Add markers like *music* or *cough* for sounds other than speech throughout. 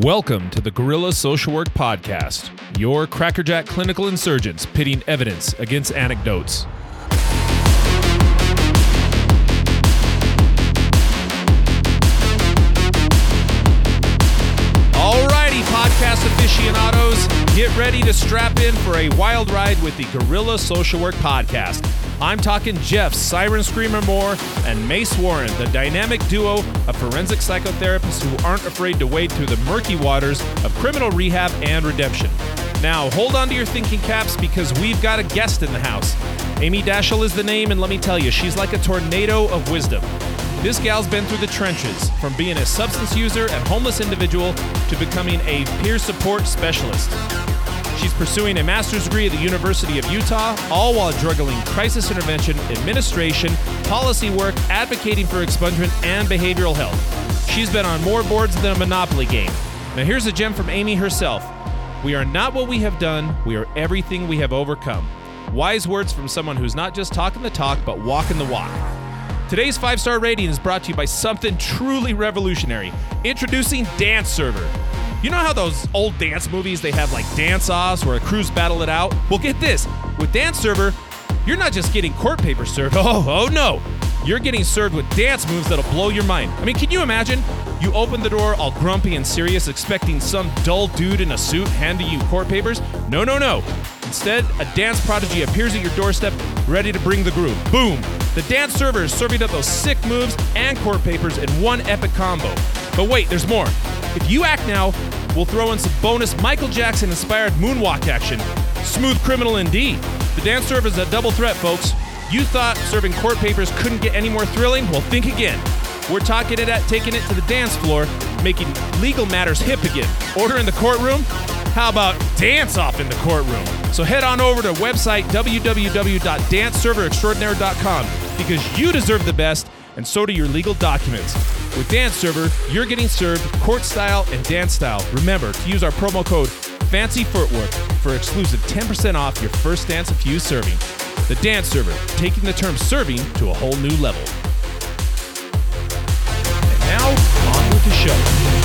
Welcome to the Gorilla Social Work Podcast, your crackerjack clinical insurgents pitting evidence against anecdotes. Alrighty, podcast aficionados, get ready to strap in for a wild ride with the Gorilla Social Work Podcast. I'm talking Jeff, Siren Screamer Moore, and Mace Warren, the dynamic duo of forensic psychotherapists who aren't afraid to wade through the murky waters of criminal rehab and redemption. Now, hold on to your thinking caps because we've got a guest in the house. Amy Daeschel is the name, and let me tell you, she's like a tornado of wisdom. This gal's been through the trenches, from being a substance user and homeless individual to becoming a peer support specialist. She's pursuing a master's degree at the University of Utah, all while juggling crisis intervention, administration, policy work, advocating for expungement, and behavioral health. She's been on more boards than a Monopoly game. Now, here's a gem from Amy herself We are not what we have done, we are everything we have overcome. Wise words from someone who's not just talking the talk, but walking the walk. Today's five star rating is brought to you by something truly revolutionary. Introducing Dance Server. You know how those old dance movies they have like dance offs where a crews battle it out? Well, get this with Dance Server, you're not just getting court paper served. *laughs* Oh, oh no. You're getting served with dance moves that'll blow your mind. I mean, can you imagine? You open the door all grumpy and serious, expecting some dull dude in a suit handing you court papers? No, no, no. Instead, a dance prodigy appears at your doorstep, ready to bring the groove. Boom! The dance server is serving up those sick moves and court papers in one epic combo. But wait, there's more. If you act now, we'll throw in some bonus Michael Jackson inspired moonwalk action. Smooth criminal indeed. The dance server is a double threat, folks. You thought serving court papers couldn't get any more thrilling? Well, think again. We're talking it at taking it to the dance floor, making legal matters hip again. Order in the courtroom? How about dance off in the courtroom? So head on over to website www.danceserverextraordinaire.com because you deserve the best and so do your legal documents. With Dance Server, you're getting served court style and dance style. Remember to use our promo code Fancy Footwork for exclusive 10% off your first dance of fuse serving. The Dance Server, taking the term serving to a whole new level. And now, on with the show.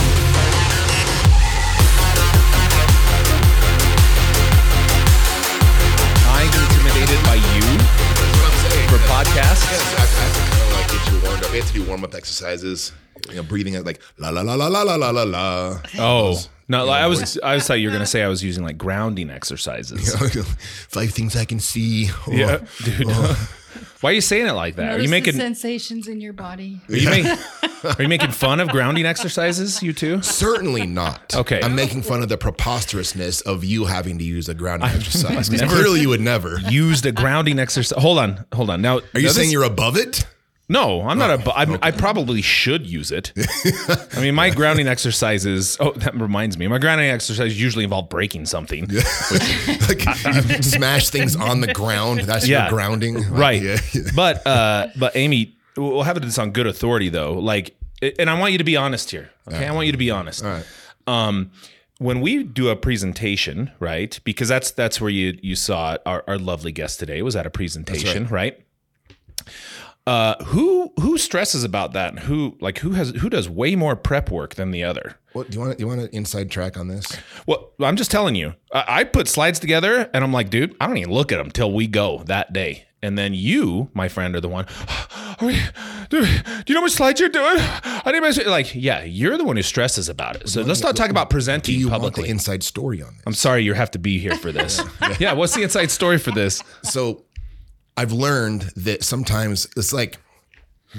We have to do warm up exercises. You know, breathing at like la la la la la la la la la. Oh no! you know, I was voice. I was thought you were gonna say I was using like grounding exercises. *laughs* Five things I can see. Oh, *laughs* Yeah, dude. Oh. *laughs* Why are you saying it like that? Are Notice you the making sensations in your body. are you, make, are you making fun of grounding exercises? You too? Certainly not. Okay. I'm making fun of the preposterousness of you having to use a grounding exercise. 'Cause never- Clearly, you would never. Used a grounding exercise. Hold on, hold on. Now, Are you saying you're above it? No, I'm not a. bu- I'm, I probably should use it. *laughs* I mean, my grounding exercises. Oh, that reminds me. My grounding exercises usually involve breaking something. Yeah, *laughs* like you *laughs* smash things on the ground. That's Yeah. your grounding. Like, right Yeah. but uh but amy we'll have this on good authority though like and i want you to be honest here okay i want you to be honest All right. um when we do a presentation right because that's that's where you you saw it, our, our lovely guest today was at a presentation right uh who who stresses about that and who like who has who does way more prep work than the other What do you want? do You want an inside track on this? well, I'm just telling you. I, I put slides together, and I'm like, dude, I don't even look at them till we go that day. And then you, my friend, are the one. Are we, dude, do you know much slides you're doing? I need my like, yeah, you're the one who stresses about it. So let's not talk about presenting Do you want the publicly. inside story on this? I'm sorry, you have to be here for this. *laughs* yeah, what's the inside story for this? so I've learned that sometimes it's like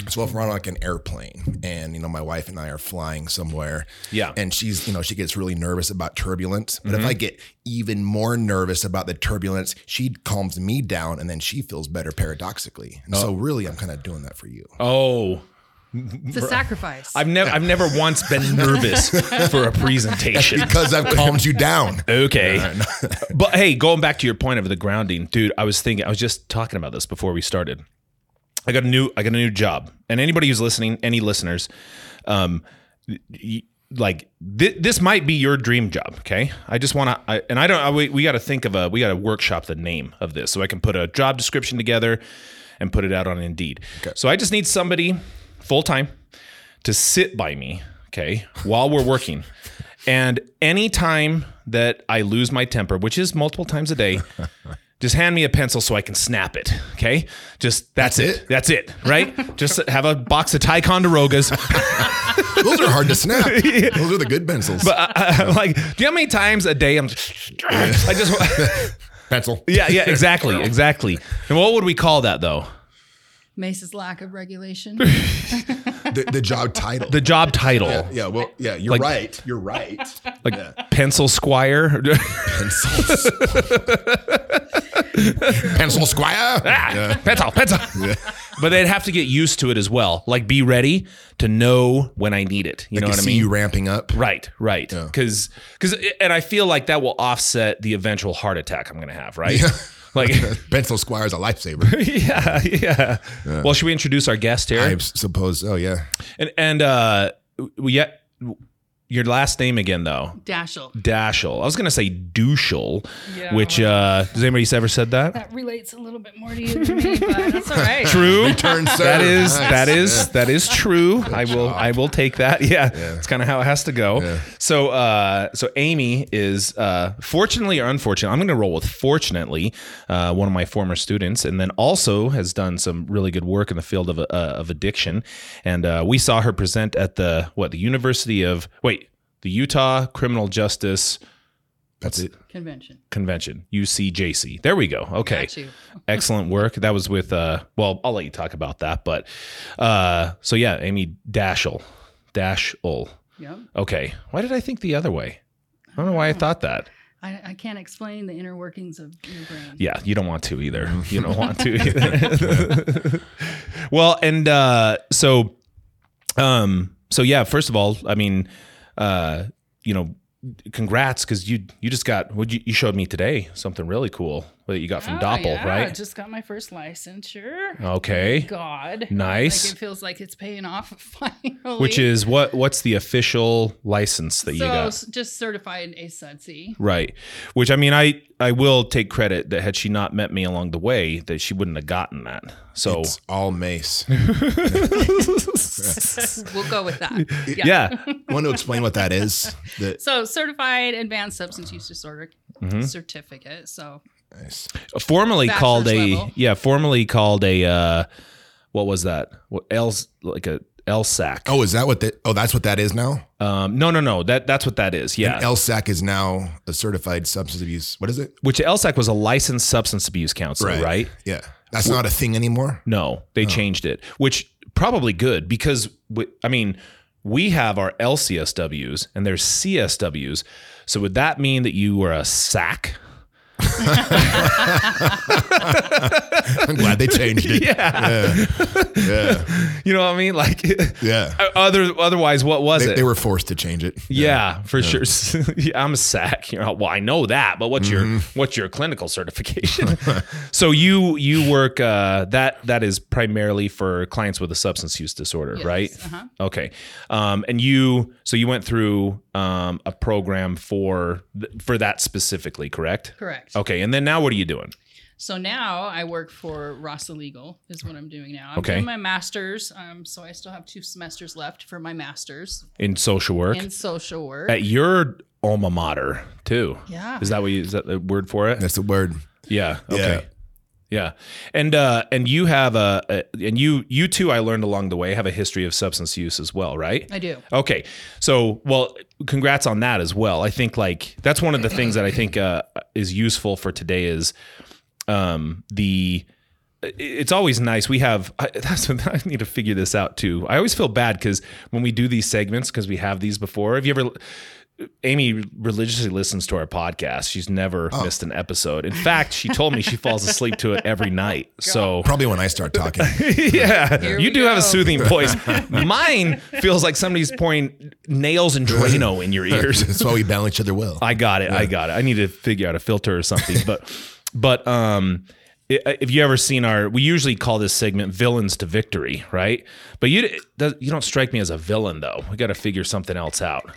so if we're on like an airplane and you know my wife and I are flying somewhere Yeah. and she's you know she gets really nervous about turbulence but if mm-hmm. I get even more nervous about the turbulence she calms me down and then she feels better paradoxically. And so oh. really I'm kind of doing that for you. Oh, It's a sacrifice. I've never, I've never once been nervous for a presentation. *laughs* because I've calmed you down Okay. *laughs* but hey, going back to your point of the grounding, dude, I was thinking I was just talking about this before we started. I got a new I got a new job. And anybody who's listening, any listeners, um y- like th- this might be your dream job, okay? I just want to and I don't I, we, we got to think of a we got to workshop the name of this so I can put a job description together and put it out on Indeed. Okay. So I just need somebody full time to sit by me, okay, while we're working And anytime that I lose my temper, which is multiple times a day, *laughs* just hand me a pencil so I can snap it. Okay. Just that's, That's it. it? That's it. Right. *laughs* just have a box of Ticonderogas. *laughs* Those are hard to snap. Those are the good pencils. I, I, uh, uh, like, do you know how many times a day I'm just, I just, Pencil. yeah, yeah, exactly. Exactly. And what would we call that though? Mace's lack of regulation. *laughs* The, the job title. The job title. yeah, well, yeah, you're Like- right. You're right. Like pencil squire. Pencils. *laughs* Pencil squire. Ah, pencil, pencil. But they'd have to get used to it as well. Like be ready to know when I need it. You know what can I see mean? you ramping up. Right, right. Because, because, and I feel like that will offset the eventual heart attack I'm going to have. Right. *laughs* Like, *laughs* Pencil squire is a lifesaver. *laughs* yeah, yeah. Well, should we introduce our guest here? I suppose. Oh yeah. and and uh, we yet your last name again though. Daeschel. Daeschel. I was gonna say douchel, Yeah. which uh, has anybody ever said that? That relates a little bit more to you than me, but *laughs* that's all right. True. Turn sir. That is Nice. that is that is true. I will I will take that. *laughs* Yeah, it's kind of how it has to go. So uh, so Amy is uh, fortunately or unfortunately, I'm going to roll with fortunately, uh, one of my former students, and then also has done some really good work in the field of uh, of addiction. And uh, we saw her present at the what the University of wait the Utah Criminal Justice That's it. Convention. Convention UCJC. There we go. Okay. *laughs* Excellent work. That was with uh well, I'll let you talk about that, but uh so yeah, Amy Daeschel. Daeschel. Yep. Okay. Why did I think the other way? I don't know why I thought that. I, I can't explain the inner workings of your brain. Yeah, you don't want to either. You don't want to either. *laughs* well, and uh so um so yeah, first of all, I mean uh you know, congrats cuz you you just got what you, you showed me today something really cool that you got from Oh, Doppel, yeah, right? I just got my first licensure. Okay. God. Nice. Like it feels like it's paying off *laughs* finally. Which is what? What's the official license that you got? s- just certified ASUDC. Right. Which I mean, I I will take credit that had she not met me along the way, that she wouldn't have gotten that. So It's all mace. *laughs* *laughs* we'll go with that. Yeah. yeah, Want to explain what that is? That So certified advanced substance use disorder Mm-hmm. certificate. So nice. formerly Bachelor's called a level. yeah, formerly called a uh, what was that? What else like a LSAC? Oh, is that what that? Oh, that's what that is now. Um, no, no, no. That that's what that is. Yeah. LSAC is now a certified substance abuse. What is it? Which LSAC was a licensed substance abuse counselor, right? Yeah, that's not a thing anymore. No, they changed it, which probably good because we, I mean, we have our LCSWs and there's CSWs. So would that mean that you were a SAC? I'm glad they changed it. Yeah. Yeah, *laughs* You know what I mean? Like, yeah. *laughs* other otherwise, what was They, it? they were forced to change it. yeah, for sure. *laughs* yeah, I'm a SAC. You know, well, I know that, but what's your what's your clinical certification? so you you work uh, that that is primarily for clients with a substance use disorder, Yes, right? uh-huh. Okay, um, and you so you went through um, a program for th- for that specifically, correct? correct. Okay, and then now what are you doing? So now I work for Rasa Legal is what I'm doing now. I'm Okay. doing my master's. Um, so I still have two semesters left for my master's In social work in social work. at your alma mater too. Yeah. is that what you, is that the word for it? That's the word. Yeah. Yeah. Okay. Yeah. Yeah, and uh and you have a, a and you you too I learned along the way have a history of substance use as well, right? I do. Okay. So, well, congrats on that as well. I think like that's one of the things that I think uh is useful for today is um the it's always nice. We have I, *laughs* that's I need to figure this out too. I always feel bad because when we do these segments, because we have these before. Have you ever? Amy religiously listens to our podcast. She's never missed an episode. In fact, she told me she *laughs* falls asleep to it every night. So Probably when I start talking. *laughs* yeah, Here you we do have a soothing voice. *laughs* Mine feels like somebody's pouring nails and Drano in your ears. That's why we balance each other well. I got it. I got it. I need to figure out a filter or something. But, but um, if you ever seen our, we usually call this segment "Villains to Victory," right? But you you don't strike me as a villain though. We got to figure something else out.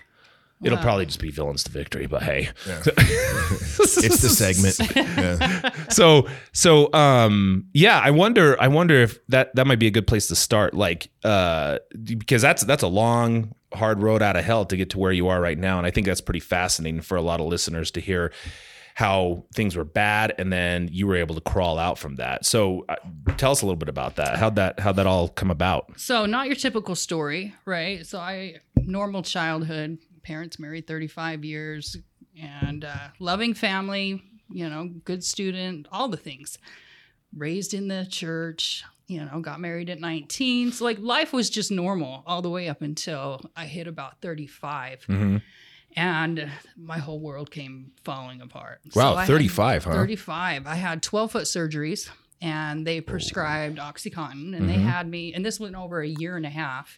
It'll probably just be villains to victory, but hey. *laughs* it's the segment. Yeah. *laughs* so so um yeah i wonder i wonder if that that might be a good place to start like uh because that's that's a long hard road out of hell to get to where you are right now. And I think that's pretty fascinating for a lot of listeners to hear how things were bad and then you were able to crawl out from that. So uh, tell us a little bit about that. How'd that how'd that all come about? So not your typical story, right? So I normal childhood, parents married 35 years, and uh, loving family, you know, good student, all the things. Raised in the church, you know, got married at 19. So like life was just normal all the way up until I hit about 35. Mm-hmm. And my whole world came falling apart. Wow, had 35, huh? 35. I had 12 foot surgeries and they prescribed Oxycontin and they Mhm. had me, and this went over a year and a half.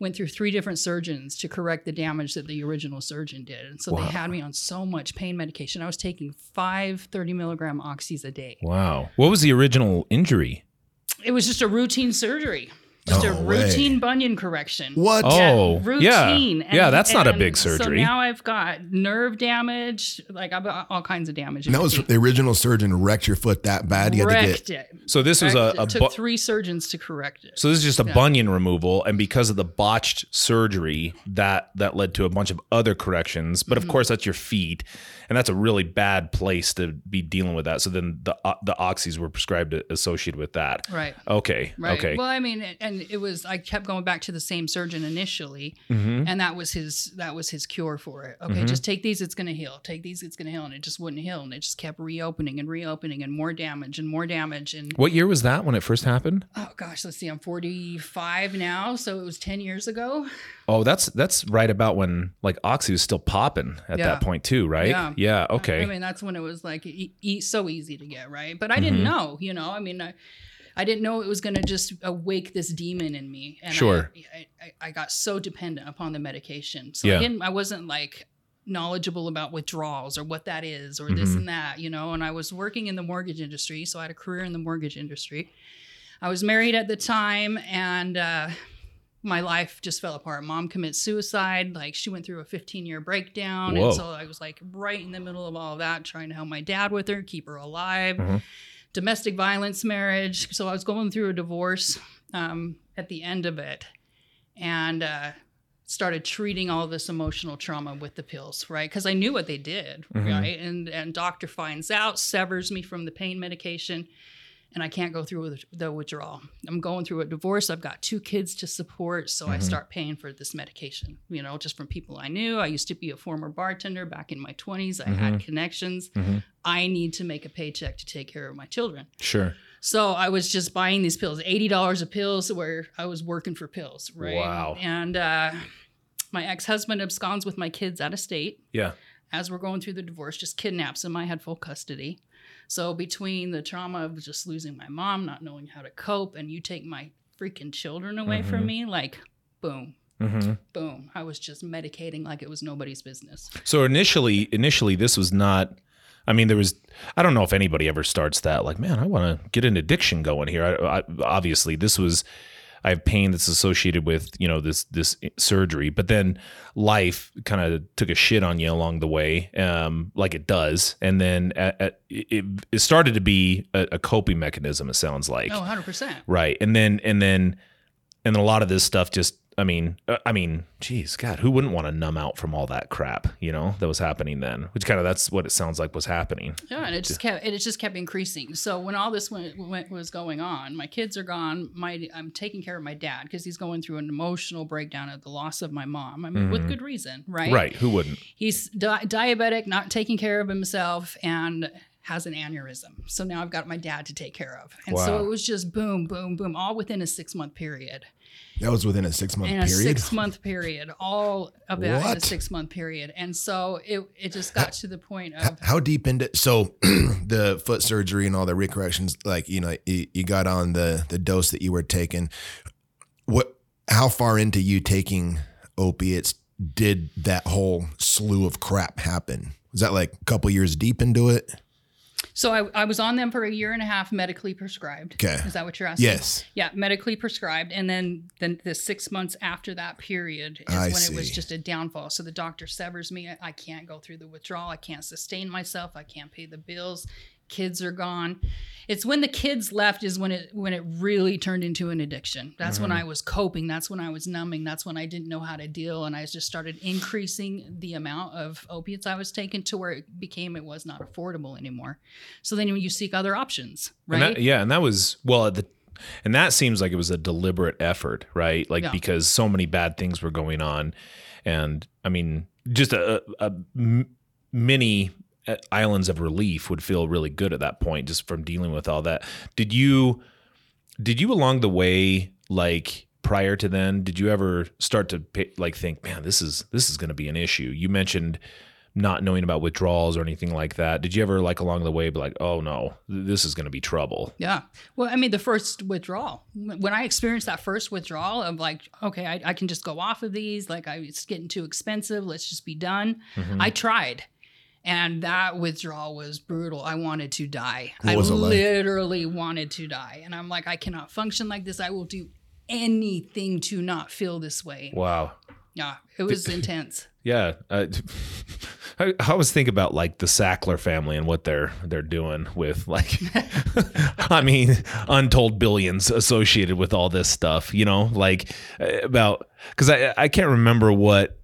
Went through three different surgeons to correct the damage that the original surgeon did. And so Wow. they had me on so much pain medication. I was taking five 30 milligram oxys a day. Wow. What was the original injury? It was just a routine surgery, just a No way. routine bunion correction. What? Oh, yeah. routine. Yeah, that's not a and big So surgery. now I've got nerve damage, like I've got all kinds of damage. And that was the original surgeon wrecked your foot that bad. You had to wrecked get. it. So this was a, a It took bu- three surgeons to correct it. so this is just a Yeah. bunion removal, and because of the botched surgery, that that led to a bunch of other corrections. But of Mm-hmm. course, that's your feet, and that's a really bad place to be dealing with that. So then the uh, the oxys were prescribed associated with that. right. Okay. Right. Okay. Well, I mean, and it was I kept going back to the same surgeon initially, Mhm. and that was his that was his cure for it. Okay, Mhm. just take these, it's gonna heal. Take these, it's gonna heal, and it just wouldn't heal, and it just kept reopening and reopening, and more damage and more damage, and What year was that when it first happened? oh gosh, let's see, I'm 45 now, so it was 10 years ago. Oh, that's that's right about when like oxy was still popping at Yeah. that point too, right? Yeah. Yeah. Okay. I mean, that's when it was like e- e- so easy to get right, but I didn't Mhm. know, you know. I mean, I, I didn't know it was going to just awake this demon in me. And Sure. I, I, I got so dependent upon the medication, so Yeah. I didn't. I wasn't like knowledgeable about withdrawals or what that is or this Mhm. and that, you know. And I was working in the mortgage industry, so I had a career in the mortgage industry. I was married at the time, and. uh my life just fell apart. Mom commits suicide. Like she went through a 15 year breakdown. Whoa. And so I was like right in the middle of all of that, trying to help my dad with her, keep her alive. Mhm. Domestic violence marriage. So I was going through a divorce um, at the end of it and uh, started treating all this emotional trauma with the pills, right? Because I knew what they did, Mhm. right? And, and doctor finds out, severs me from the pain medication and I can't go through with the withdrawal. I'm going through a divorce. I've got two kids to support, so I Mhm. start paying for this medication. You know, just from people I knew. I used to be a former bartender back in my 20s. I had connections. Mhm. I need to make a paycheck to take care of my children. Sure. So I was just buying these pills, eighty dollars a pills, where I was working for pills, right? Wow. And uh, my ex husband absconds with my kids out of state Yeah. as we're going through the divorce, just kidnaps them. I had full custody. So between the trauma of just losing my mom, not knowing how to cope, and you take my freaking children away Mhm. from me, like boom, hmm boom. I was just medicating like it was nobody's business. So initially, initially, this was not. I mean, there was. I don't know if anybody ever starts that. Like, man, I want to get an addiction going here. I, I, obviously, this was. I have pain that's associated with you know this this surgery, but then life kind of took a shit on you along the way, um, like it does, and then at, at, it, it started to be a, a coping mechanism. It sounds like Oh, 100%. right, and then and then and then a lot of this stuff just. I mean, uh, I mean, geez, God, who wouldn't want to numb out from all that crap, you know, that was happening then? Which kind of that's what it sounds like was happening. Yeah, and it just kept it just kept increasing. So when all this went, went, was going on, my kids are gone. My I'm taking care of my dad because he's going through an emotional breakdown at the loss of my mom. I mean, with Mhm. good reason, right? Right? Who wouldn't? He's di- diabetic, not taking care of himself, and has an aneurysm. So now I've got my dad to take care of, and so it was just boom, boom, boom, all within a six month period. That was within a six month In a period. six month period, all of that in a What? six month period, and so it it just got to the point of how deep into so *clears throat* the foot surgery and all the recorrections, like you know, you, you got on the the dose that you were taking. What? How far into you taking opiates did that whole slew of crap happen? Was that like a couple years deep into it? So I, I was on them for a year and a half, medically prescribed. Okay. Is that what you're asking? Yes. Yeah, medically prescribed, and then then the six months after that period is I when it was just a downfall. So the doctor severs me. I, I can't go through the withdrawal. I can't sustain myself. I can't pay the bills. Kids are gone. It's when the kids left is when it when it really turned into an addiction. That's when I was coping. That's when I was numbing. That's when I didn't know how to deal, and I just started increasing the amount of opiates I was taking to where it became it was not affordable anymore. So then you seek other options, And right? that- yeah, and that was well at the and that seems like it was a deliberate effort, right? Like Yeah. because so many bad things were going on, and I mean, just a, many uh, islands of relief would feel really good at that point, just from dealing with all that. Did you, did you along the way, like prior to then, did you ever start to pay, like think, man, this is this is going to be an issue? You mentioned not knowing about withdrawals or anything like that. Did you ever like along the way be like, oh no, this is going to be trouble? Yeah. Well, I mean, the first withdrawal, when I experienced that first withdrawal of like, okay, I, I can just go off of these, like, I, it's getting too expensive. Let's just be done. Mm-hmm. I tried. And that withdrawal was brutal. I wanted to die. What I like? literally wanted to die. And I'm like, I cannot function like this. I will do anything to not feel this way. Wow. Yeah. It was intense. *laughs* Yeah, uh, *laughs* I, I always think about like the Sackler family and what they're they're doing with like, *laughs* I mean, untold billions associated with all this stuff. You know, like uh, about because I I can't remember what.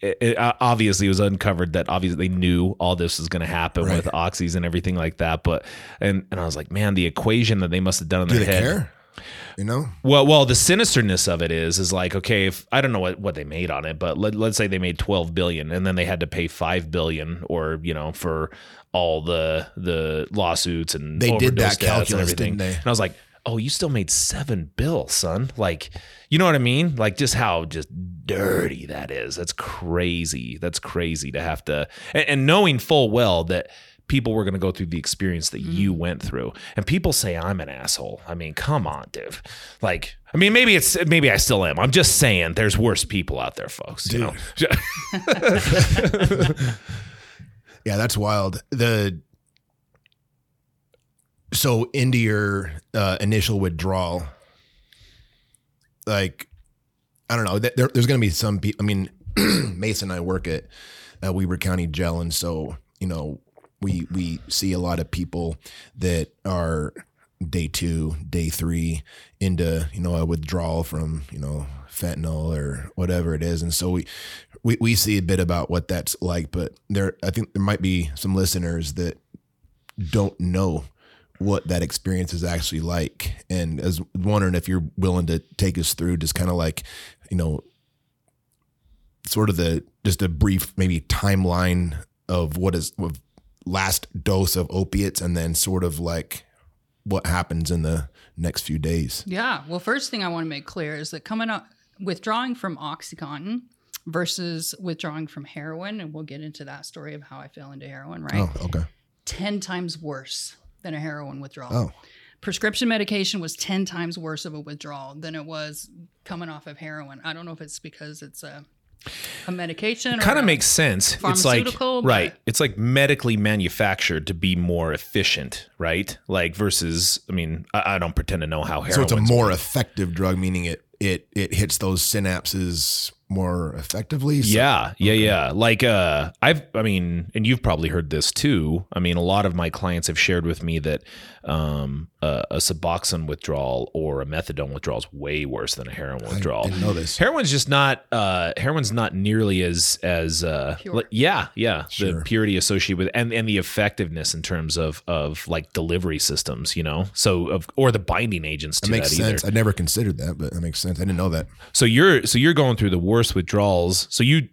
It, it, uh, obviously, it was uncovered that obviously they knew all this was going to happen Right. with oxys and everything like that. But and and I was like, man, the equation that they must have done in Do their head. care? You know? Well, well, the sinisterness of it is, is like, okay, if I don't know what, what they made on it, but let, let's say they made 12 billion and then they had to pay 5 billion or, you know, for all the, the lawsuits and They did that deaths and everything. didn't they? And I was like, oh, you still made seven bill, son. Like, you know what I mean? Like just how just dirty that is. That's crazy. That's crazy to have to, and, and knowing full well that people were going to go through the experience that mm. you went through. And people say I'm an asshole. I mean, come on, Div. Like, I mean, maybe it's maybe I still am. I'm just saying there's worse people out there, folks. You know? *laughs* *laughs* Yeah, that's wild. The so into your uh, initial withdrawal, like I don't know. There, there's going to be some people. I mean, *clears throat* Mason and I work at uh, Weber County Jail, and so you know we we see a lot of people that are day two, day three into you know a withdrawal from you know fentanyl or whatever it is, and so we we, we see a bit about what that's like. But there, I think there might be some listeners that don't know what that experience is actually like, and as wondering if you're willing to take us through just kind of like you know sort of the just a brief maybe timeline of what is of last dose of opiates and then sort of like what happens in the next few days. Yeah. Well, first thing I want to make clear is that coming up, withdrawing from OxyContin versus withdrawing from heroin, and we'll get into that story of how I fell into heroin, right? Oh, okay. 10 times worse than a heroin withdrawal. Oh, Prescription medication was 10 times worse of a withdrawal than it was coming off of heroin. I don't know if it's because it's a, a medication or kind of makes sense. It's like Pharmaceutical, right. It's like medically manufactured to be more efficient, right? Like versus, I mean, I, I don't pretend to know how heroin. so it's a more effective drug, meaning it it it hits those synapses more effectively. So- Yeah, yeah, yeah. Like uh I've I mean, and you've probably heard this too. I mean, a lot of my clients have shared with me that um a, a Suboxone withdrawal or a methadone withdrawal is way worse than a heroin withdrawal. I didn't know this. Heroin's just not uh heroin's not nearly as as uh Pure. like- yeah, yeah, the purity associated with and and the effectiveness in terms of of like delivery systems, you know. So of or the binding agents to That makes that either. sense. I never considered that, but that makes sense. I didn't know that. So you're so you're going through the worst withdrawals. So you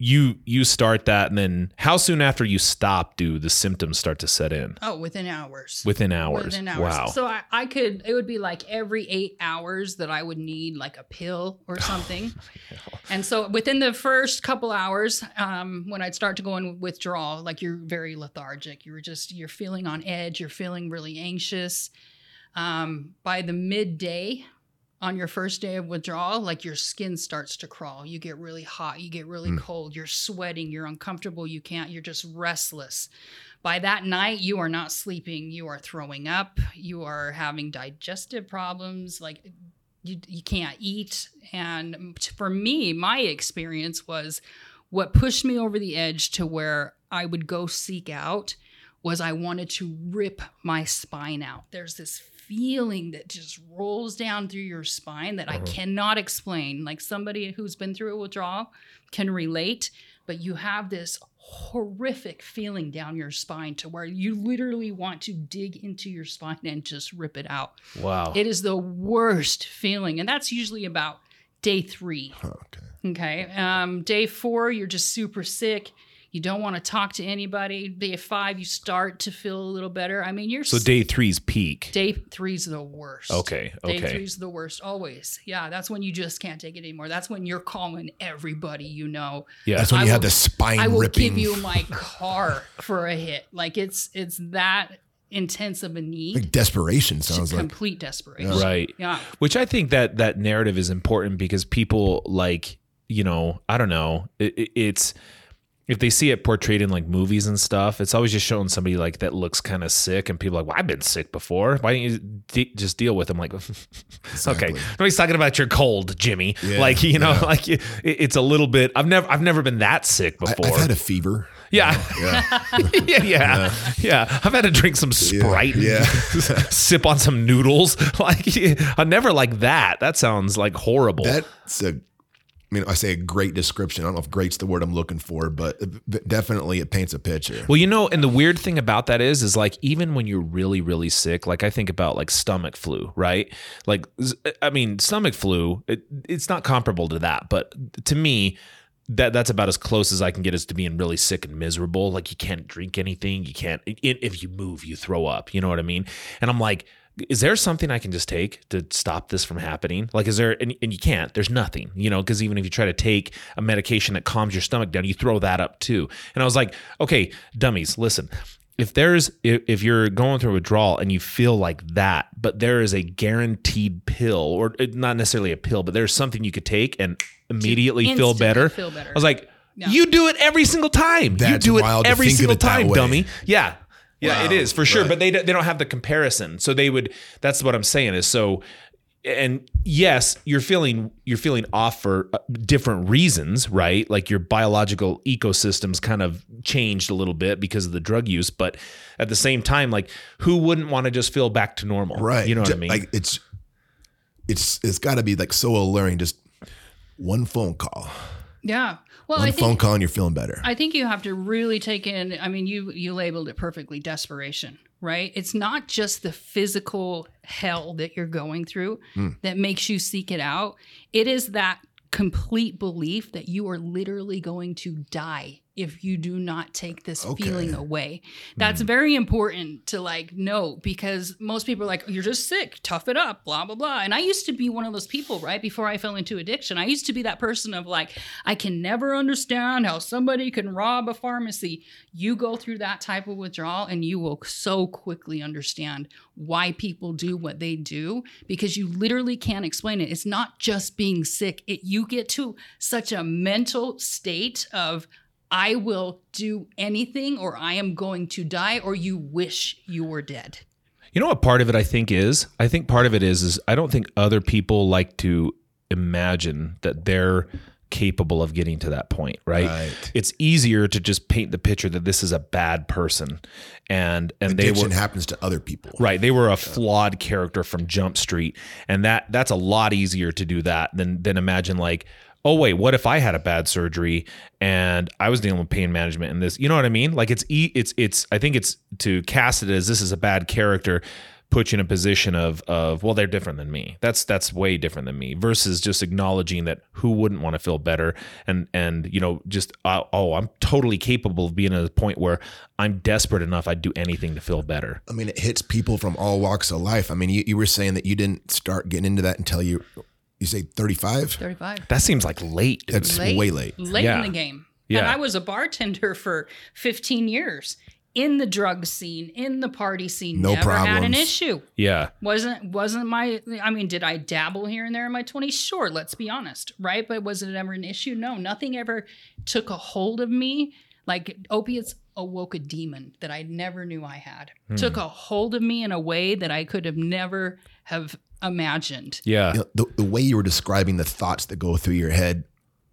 you you start that and then how soon after you stop do the symptoms start to set in? Oh, within hours. Within hours. Within hours. Wow. So I, I could, it would be like every eight hours that I would need like a pill or *laughs* something. and so within the first couple hours, um, when I'd start to go in withdrawal, like you're very lethargic, you're just, you're feeling on edge, you're feeling really anxious. Um, by the midday, on your first day of withdrawal, like your skin starts to crawl. You get really hot, you get really Mm. cold, you're sweating, you're uncomfortable, you can't, you're just restless. By that night, you are not sleeping, you are throwing up, you are having digestive problems, like you, you can't eat. And for me, my experience was what pushed me over the edge to where I would go seek out was I wanted to rip my spine out. There's this feeling that just rolls down through your spine that I cannot explain. Like somebody who's been through a withdrawal can relate, but you have this horrific feeling down your spine to where you literally want to dig into your spine and just rip it out. Wow. It is the worst feeling. And that's usually about day three. Okay. Okay. Um, day four, you're just super sick. You don't want to talk to anybody. Day five, you start to feel a little better. I mean, you're so day three's peak. day three's the worst. Okay. Okay. Day three's the worst always. Yeah, that's when you just can't take it anymore. That's when you're calling everybody you know. Yeah. That's when I you have will- the spine I will ripping. give you my *laughs* car for a hit. Like it's it's that intense of a need. like desperation to sounds like. complete desperation. Right. Yeah. Which I think that that narrative is important because people like, you know, I don't know, it, it- it's if they see it portrayed in like movies and stuff, it's always just showing somebody like that looks kind of sick, and people are like, "Well, I've been sick before. Why don't you de- just deal with them?" Like, *laughs* okay, nobody's talking about your cold, Jimmy. Yeah, like, you know, yeah. like it, it's a little bit. I've never, I've never been that sick before. I've had a fever. yeah. *laughs* Yeah. yeah, yeah, yeah. I've had to drink some Sprite, and Yeah. *laughs* sip on some noodles. Like, I never like that. That sounds like horrible. That's a, I mean, I say a great description. I don't know if great's the word I'm looking for, but definitely it paints a picture. well, you know, and the weird thing about that is, is like even when you're really, really sick, like I think about like stomach flu, right? Like, I mean, stomach flu, it, it's not comparable to that, but to me, that that's about as close as I can get as to being really sick and miserable. Like you can't drink anything, you can't. if you move, you throw up. You know what I mean? And I'm like, is there something I can just take to stop this from happening? Like, is there? And, and you can't. There's nothing. You know, because even if you try to take a medication that calms your stomach down, you throw that up too. And I was like, okay, dummies, listen if there's if, if you're going through a withdrawal and you feel like that but there is a guaranteed pill or not necessarily a pill but there's something you could take and immediately feel better feel better. i was like Yeah. you do it every single time you That's do it wild every think of single it time way. dummy yeah yeah it Wow. is for sure Right. but they, they don't have the comparison so they would that's what i'm saying is so and yes you're feeling you're feeling off for uh, different reasons right like your biological ecosystems kind of changed a little bit because of the drug use but at the same time like who wouldn't want to just feel back to normal right. you know what Ju- i mean Like it's it's it's got to be like so alluring. Just one phone call, Yeah. Well, one I phone think call, and you're feeling better. I think you have to really take in. I mean, you you labeled it perfectly. Desperation, right? It's not just the physical hell that you're going through Hmm. that makes you seek it out. It is that complete belief that you are literally going to die if you do not take this Okay. feeling away. Hmm. That's very important to like know because most people are like, you're just sick, tough it up, blah, blah, blah. And I used to be one of those people, right? Before I fell into addiction, I used to be that person of like, I can never understand how somebody can rob a pharmacy. You go through that type of withdrawal and you will so quickly understand why people do what they do because you literally can't explain it. It's not just being sick. It you get to such a mental state of I will do anything or I am going to die or you wish you were dead. You know what part of it I think is? I think part of it is is I don't think other people like to imagine that they're capable of getting to that point, right? Right. It's easier to just paint the picture that this is a bad person and and Addiction they were happens to other people. Right, they were a flawed character from Jump Street, and that that's a lot easier to do that than than imagine like, oh wait, what if I had a bad surgery and I was dealing with pain management and this, you know what I mean? Like it's it's it's I think it's to cast it as this is a bad character, put you in a position of of well they're different than me. That's that's way different than me versus just acknowledging that who wouldn't want to feel better and and you know just uh, oh I'm totally capable of being at a point where I'm desperate enough I'd do anything to feel better. I mean, it hits people from all walks of life. I mean, you, you were saying that you didn't start getting into that until you, you say 35? 35. That seems like late. dude. That's way late. Late Yeah. in the game. Yeah. And I was a bartender for 15 years in the drug scene, in the party scene. No Never had an issue. yeah. Wasn't wasn't my I mean, did I dabble here and there in my 20s? Sure, let's be honest, right? But was it ever an issue? No, nothing ever took a hold of me. Like opiates awoke a demon that I never knew I had. Hmm. Took a hold of me in a way that I could have never have imagined. Yeah. You know, the, the way you were describing the thoughts that go through your head,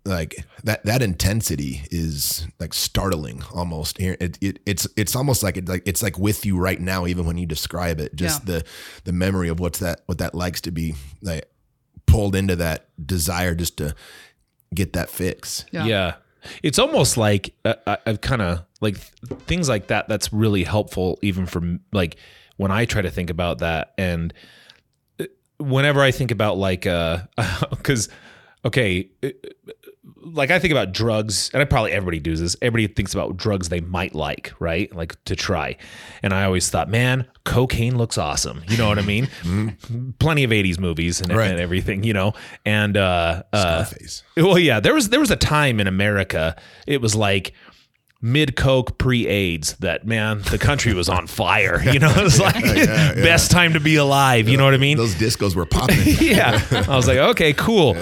like that that intensity is like startling almost here it, it it's it's almost like it like it's like with you right now even when you describe it just Yeah. the the memory of what's that what that likes to be like pulled into that desire just to get that fix Yeah. Yeah. It's almost like uh, I, I've kind of like th- things like that. That's really helpful, even for like when I try to think about that. And uh, whenever I think about like, uh, *laughs* because, okay, uh, like I think about drugs, and I probably everybody does this. Everybody thinks about drugs they might like, right? Like to try. And I always thought, man, cocaine looks awesome. You know what I mean? *laughs* Plenty of '80s movies and, Right. and everything, you know. And uh, uh, Scarface. well, yeah, there was there was a time in America. It was like mid coke pre AIDS that man the country was on fire. You know, *laughs* it was like best time to be alive. You know what I mean? those discos were *laughs* popping yeah. I was like, okay, cool.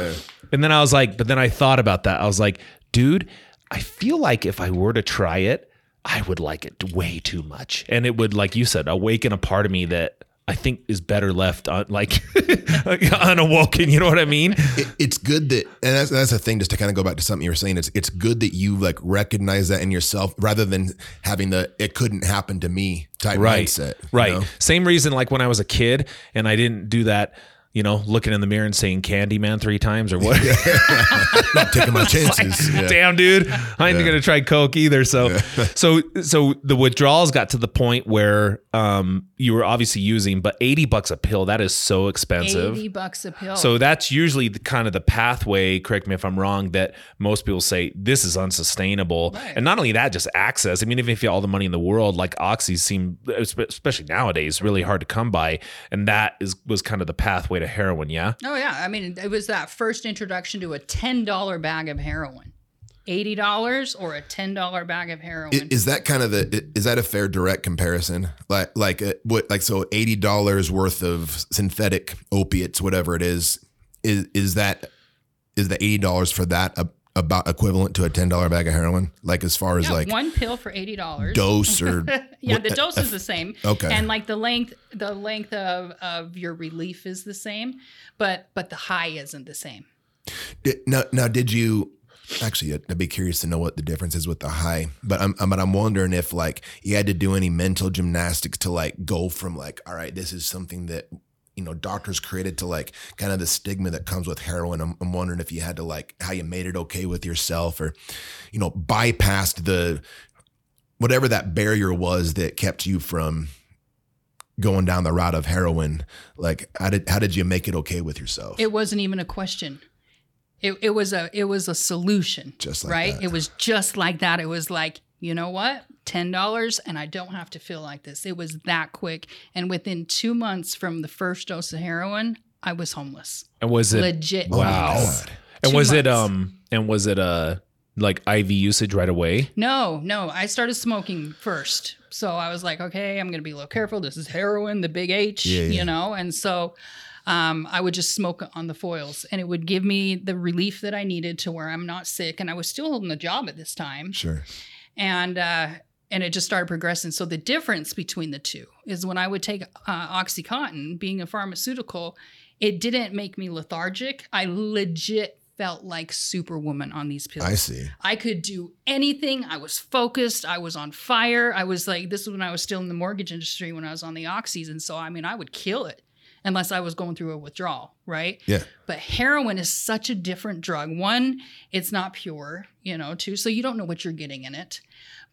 And then I was like, but then I thought about that. I was like, dude, I feel like if I were to try it, I would like it way too much. And it would, like you said, awaken a part of me that I think is better left on *laughs* like unawoken. You know what I mean? it, it's good that and that's that's the thing just to kind of go back to something you were saying it's it's good that you like recognize that in yourself rather than having the it couldn't happen to me type right mindset you right know? same reason like when i was a kid and i didn't do that you know looking in the mirror and saying candyman three times or what not *laughs* taking my *laughs* chances yeah. damn dude i ain't gonna try coke either so *laughs* so so the withdrawals got to the point where um you were obviously using but 80 bucks a pill that is so expensive Eighty bucks a pill. so that's usually the kind of the pathway, correct me if I'm wrong, that most people say this is unsustainable. Right. And not only that, just access. I mean, even if you have all the money in the world, like oxy seem, especially nowadays, really hard to come by. And that is was kind of the pathway to heroin. Yeah. oh yeah, I mean it was that first introduction to a ten dollar bag of heroin, eighty dollars or a ten dollar bag of heroin. I- Is that kind of the is that a fair direct comparison? Like like uh, what like so eighty dollars worth of synthetic opiates, whatever it is, is is that is the eighty dollars for that a, about equivalent to a ten dollar bag of heroin? Like as far as yeah, like one pill for eighty dollars. dose or *laughs* yeah, what- the dose is the same. Okay. And like the length, the length of, of your relief is the same, but but the high isn't the same. Did, now, now, did you actually? I'd be curious to know what the difference is with the high. But I'm, but I'm wondering if like you had to do any mental gymnastics to like go from like, all right, this is something that you know doctors created to like kind of the stigma that comes with heroin. I'm, I'm wondering if you had to like how you made it okay with yourself, or you know, bypassed the whatever that barrier was that kept you from going down the route of heroin. Like, how did how did you make it okay with yourself? It wasn't even a question. It, it was a it was a solution. Just like right. that. It was just like that. It was like you know what, ten dollars, and I don't have to feel like this. It was that quick, and within two months from the first dose of heroin, I was homeless. And was it Legit. wow? homeless. And Two was it um and was it uh like IV usage right away? No, no. I started smoking first. So I was like, okay, I'm going to be a little careful. This is heroin, the big H, Yeah, yeah. you know? And so um, I would just smoke on the foils and it would give me the relief that I needed to where I'm not sick. And I was still holding the job at this time. Sure. And, uh, and it just started progressing. So the difference between the two is when I would take uh, Oxycontin, being a pharmaceutical, it didn't make me lethargic. I legit felt like Superwoman on these pills. I see. I could do anything. I was focused. I was on fire. I was like, this is when I was still in the mortgage industry when I was on the oxys. And so, I mean, I would kill it unless I was going through a withdrawal, right? Yeah. But heroin is such a different drug. One, it's not pure, you know, two, so you don't know what you're getting in it.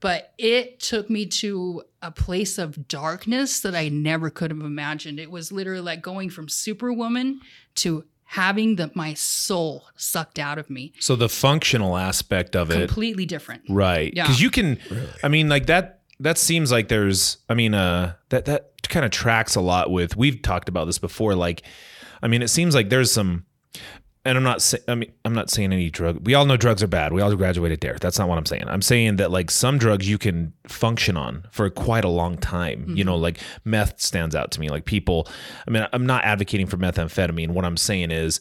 But it took me to a place of darkness that I never could have imagined. It was literally like going from superwoman to having the my soul sucked out of me. So the functional aspect of it, Completely different. right? Yeah. Because you can, I mean, like that. That seems like there's. I mean, uh, that that kind of tracks a lot with. We've talked about this before. Like, I mean, it seems like there's some. And I'm not. Say, I mean, I'm not saying any drug. We all know drugs are bad. We all graduated there. That's not what I'm saying. I'm saying that like some drugs you can function on for quite a long time. You know, mm-hmm. like meth stands out to me. Like people. I mean, I'm not advocating for methamphetamine. What I'm saying is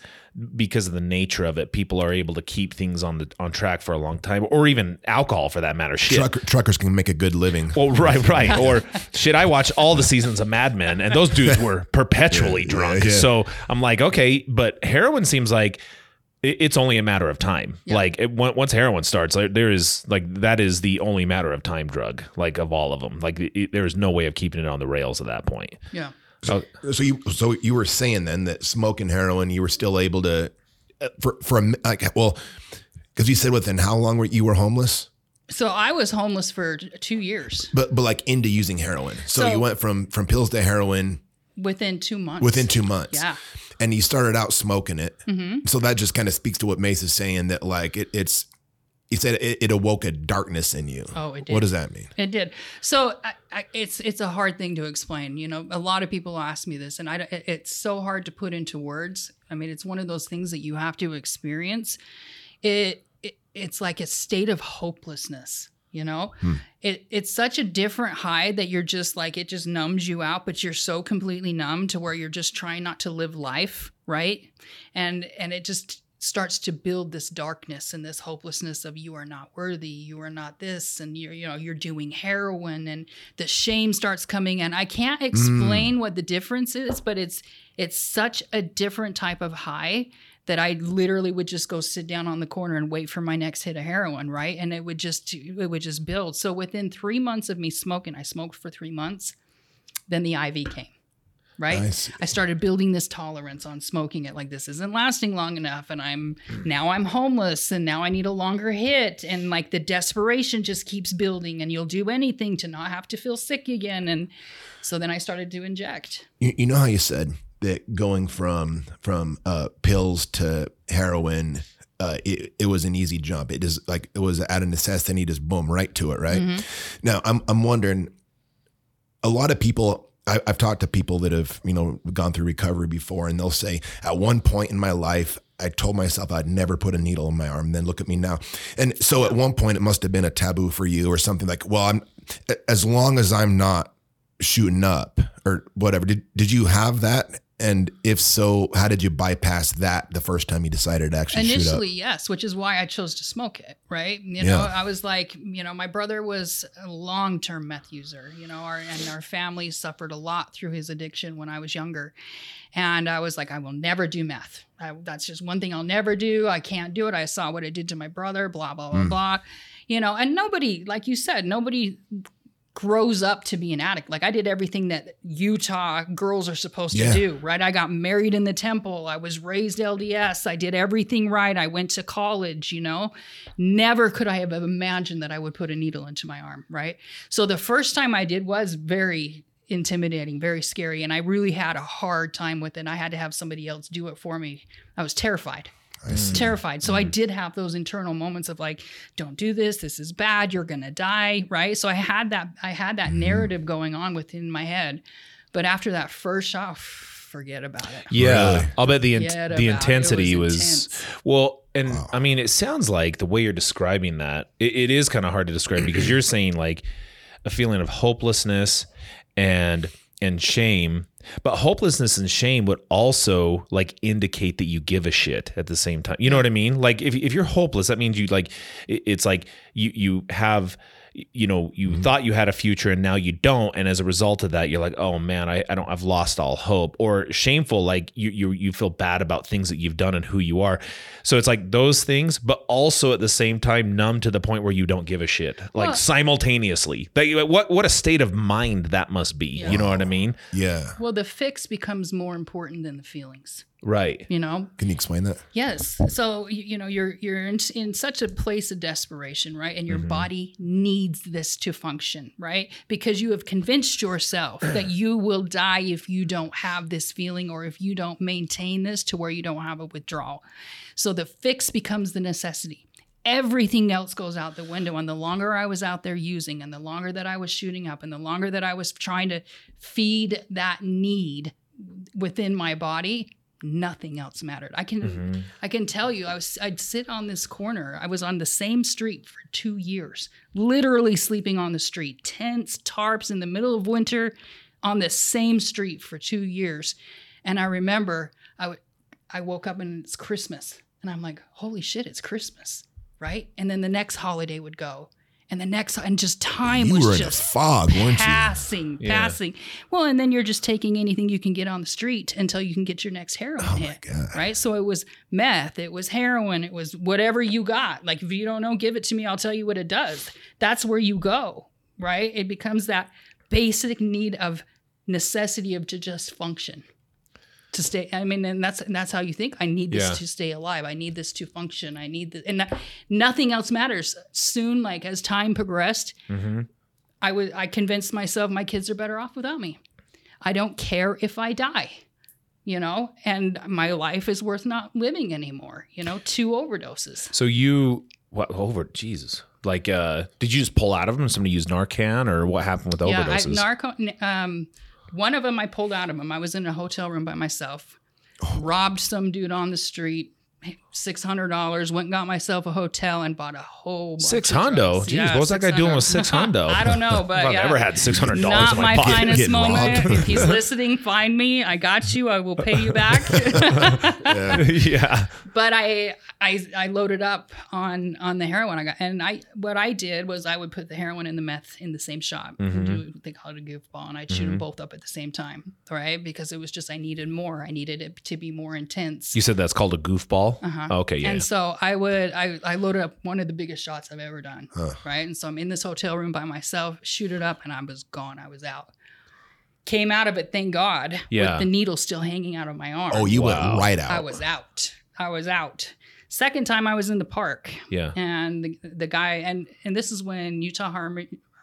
because of the nature of it, people are able to keep things on the on track for a long time, or even alcohol for that matter. Shit. Trucker, truckers can make a good living. Well, *laughs* right, right. Or shit, I watch all the seasons of Mad Men, and those dudes were *laughs* perpetually drunk. yeah. So I'm like, okay, but heroin seems like it's only a matter of time. Yeah. Like it, once heroin starts, like, there is like that is the only matter of time drug. Like of all of them, like it, there is no way of keeping it on the rails at that point. Yeah. So So you so you were saying then that smoking heroin, you were still able to uh, for for a, like well, because you said within how long were you were homeless, So I was homeless for two years but but like into using heroin. So, So- you went from from pills to heroin within two months. within two months. Yeah. and you started out smoking it. Mm-hmm. So that just kind of speaks to what Mace is saying that like it, it's. He said it, it awoke a darkness in you. Oh, it did. What does that mean? It did. So I, I, it's it's a hard thing to explain. You know, a lot of people ask me this, and I it's so hard to put into words. I mean, it's one of those things that you have to experience. It, it it's like a state of hopelessness. You know, hmm. it it's such a different high that you're just like it just numbs you out, but you're so completely numb to where you're just trying not to live life, right? And and it just starts to build this darkness and this hopelessness of you are not worthy, you are not this, and you're you know you're doing heroin, and the shame starts coming in. I can't explain mm. what the difference is, but it's it's such a different type of high that I literally would just go sit down on the corner and wait for my next hit of heroin, right? And it would just it would just build. So within three months of me smoking, I smoked for three months, then the IV came. Right. I. I started building this tolerance on smoking it. Like this isn't lasting long enough, and I'm now I'm homeless, and now I need a longer hit, and like the desperation just keeps building, and you'll do anything to not have to feel sick again, and so then I started to inject. You, you know how you said that going from from uh, pills to heroin, uh, it, it was an easy jump. It is like it was out of necessity, just boom, right to it, right? Now I'm I'm wondering, a lot of people. I, I've talked to people that have you know gone through recovery before, and they'll say, at one point in my life. I told myself I'd never put a needle in my arm. Then look at me now. And so at one point it must have been a taboo for you or something like, well, I'm as long as I'm not shooting up or whatever. Did did you have that? And if so, how did you bypass that the first time you decided to actually Initially, yes, which is why I chose to smoke it, right? You know, Yeah. I was like, you know, my brother was a long-term meth user, you know, our, and our family suffered a lot through his addiction when I was younger. And I was like, I will never do meth. I, that's just one thing I'll never do. I can't do it. I saw what it did to my brother, blah, blah, blah, hmm. blah. You know, and nobody, like you said, nobody grows up to be an addict. Like I did everything that Utah girls are supposed Yeah. to do, right? I got married in the temple. I was raised LDS. I did everything right. I went to college, you know. Never could I have imagined that I would put a needle into my arm, right? So the first time I did was very intimidating, very scary, and I really had a hard time with it. I had to have somebody else do it for me. I was terrified terrified. So I mm. did have those internal moments of like, don't do this. This is bad. You're gonna die, right? So I had that. I had that mm-hmm. narrative going on within my head. But after that first shot, forget about it. Yeah, Really? I'll bet the in- Forget about the it. It intensity was was, well, and I mean, it sounds like the way you're describing that it, it is kind of hard to describe because you're saying like a feeling of hopelessness and and shame, but hopelessness and shame would also like indicate that you give a shit at the same time. You know what I mean? Like if if you're hopeless, that means you like it's like you you have you know you mm-hmm. thought you had a future and now you don't. And as a result of that you're like oh man I, I don't i've lost all hope. Or shameful like you, you you feel bad about things that you've done and who you are. So it's like those things but also at the same time numb to the point where you don't give a shit. Like Well- simultaneously. That you- what what a state of mind that must be. You know what i mean? Yeah. Well, the fix becomes more important than the feelings. Right You know, Can you explain that? Yes. So you, you know you're you're in, in such a place of desperation, right? And your mm-hmm. body needs this to function, right? Because you have convinced yourself that you will die if you don't have this feeling or if you don't maintain this to where you don't have a withdrawal. So the fix becomes the necessity. Everything else goes out the window. And the longer I was out there using, and the longer that I was shooting up, and the longer that I was trying to feed that need within my body, nothing else mattered. I can mm-hmm. I can tell you I was I'd sit on this corner. I was on the same street for 2 years, literally sleeping on the street, tents, tarps in the middle of winter on the same street for 2 years. And I remember I w- I woke up and it's Christmas and I'm like, "Holy shit, it's Christmas." Right? And then the next holiday would go and the next and just time You was were in a just fog, weren't you? passing, Yeah. passing. Well, and then you're just taking anything you can get on the street until you can get your next heroin Oh my hit. God. Right. So it was meth, it was heroin, it was whatever you got. Like if you don't know, give it to me, I'll tell you what it does. That's where you go. Right. It becomes that basic need of necessity of to just function. To stay, I mean, and that's and that's how you think. I need this Yeah. to stay alive. I need this to function. I need this, and that, nothing else matters. Soon, like as time progressed, Mm-hmm. I was I convinced myself my kids are better off without me. I don't care if I die, you know, and my life is worth not living anymore. You know, two overdoses. So you what over Jesus? Like, uh, did you just pull out of them? Somebody used Narcan, or what happened with Yeah, I, overdoses? narco. Um, one of them I pulled out of them. I was in a hotel room by myself, robbed some dude on the street. Six hundred dollars. Went and got myself a hotel and bought a whole bunch six hundo. Jeez, Yeah, what was that guy doing with six hundo? *laughs* I don't know, but *laughs* I've yeah. ever had six hundred dollars Not my, my finest moment. if he's listening, find me. I got you. I will pay you back. *laughs* yeah. but I, I, I loaded up on on the heroin I got, and I what I did was I would put the heroin and the meth in the same shot, and mm-hmm. do they call it a goofball, and I'd shoot them mm-hmm. both up at the same time, right? Because it was just I needed more. I needed it to be more intense. You said that's called a goofball. Uh-huh. Okay, yeah. And so I would I, I loaded up one of the biggest shots I've ever done. Right. And so I'm in this hotel room by myself, shoot it up, and I was gone. I was out. Came out of it, thank God, Yeah. with the needle still hanging out of my arm. Oh, you Wow. went right out. I was out. I was out. Second time I was in the park yeah. and the, the guy and and this is when Utah harm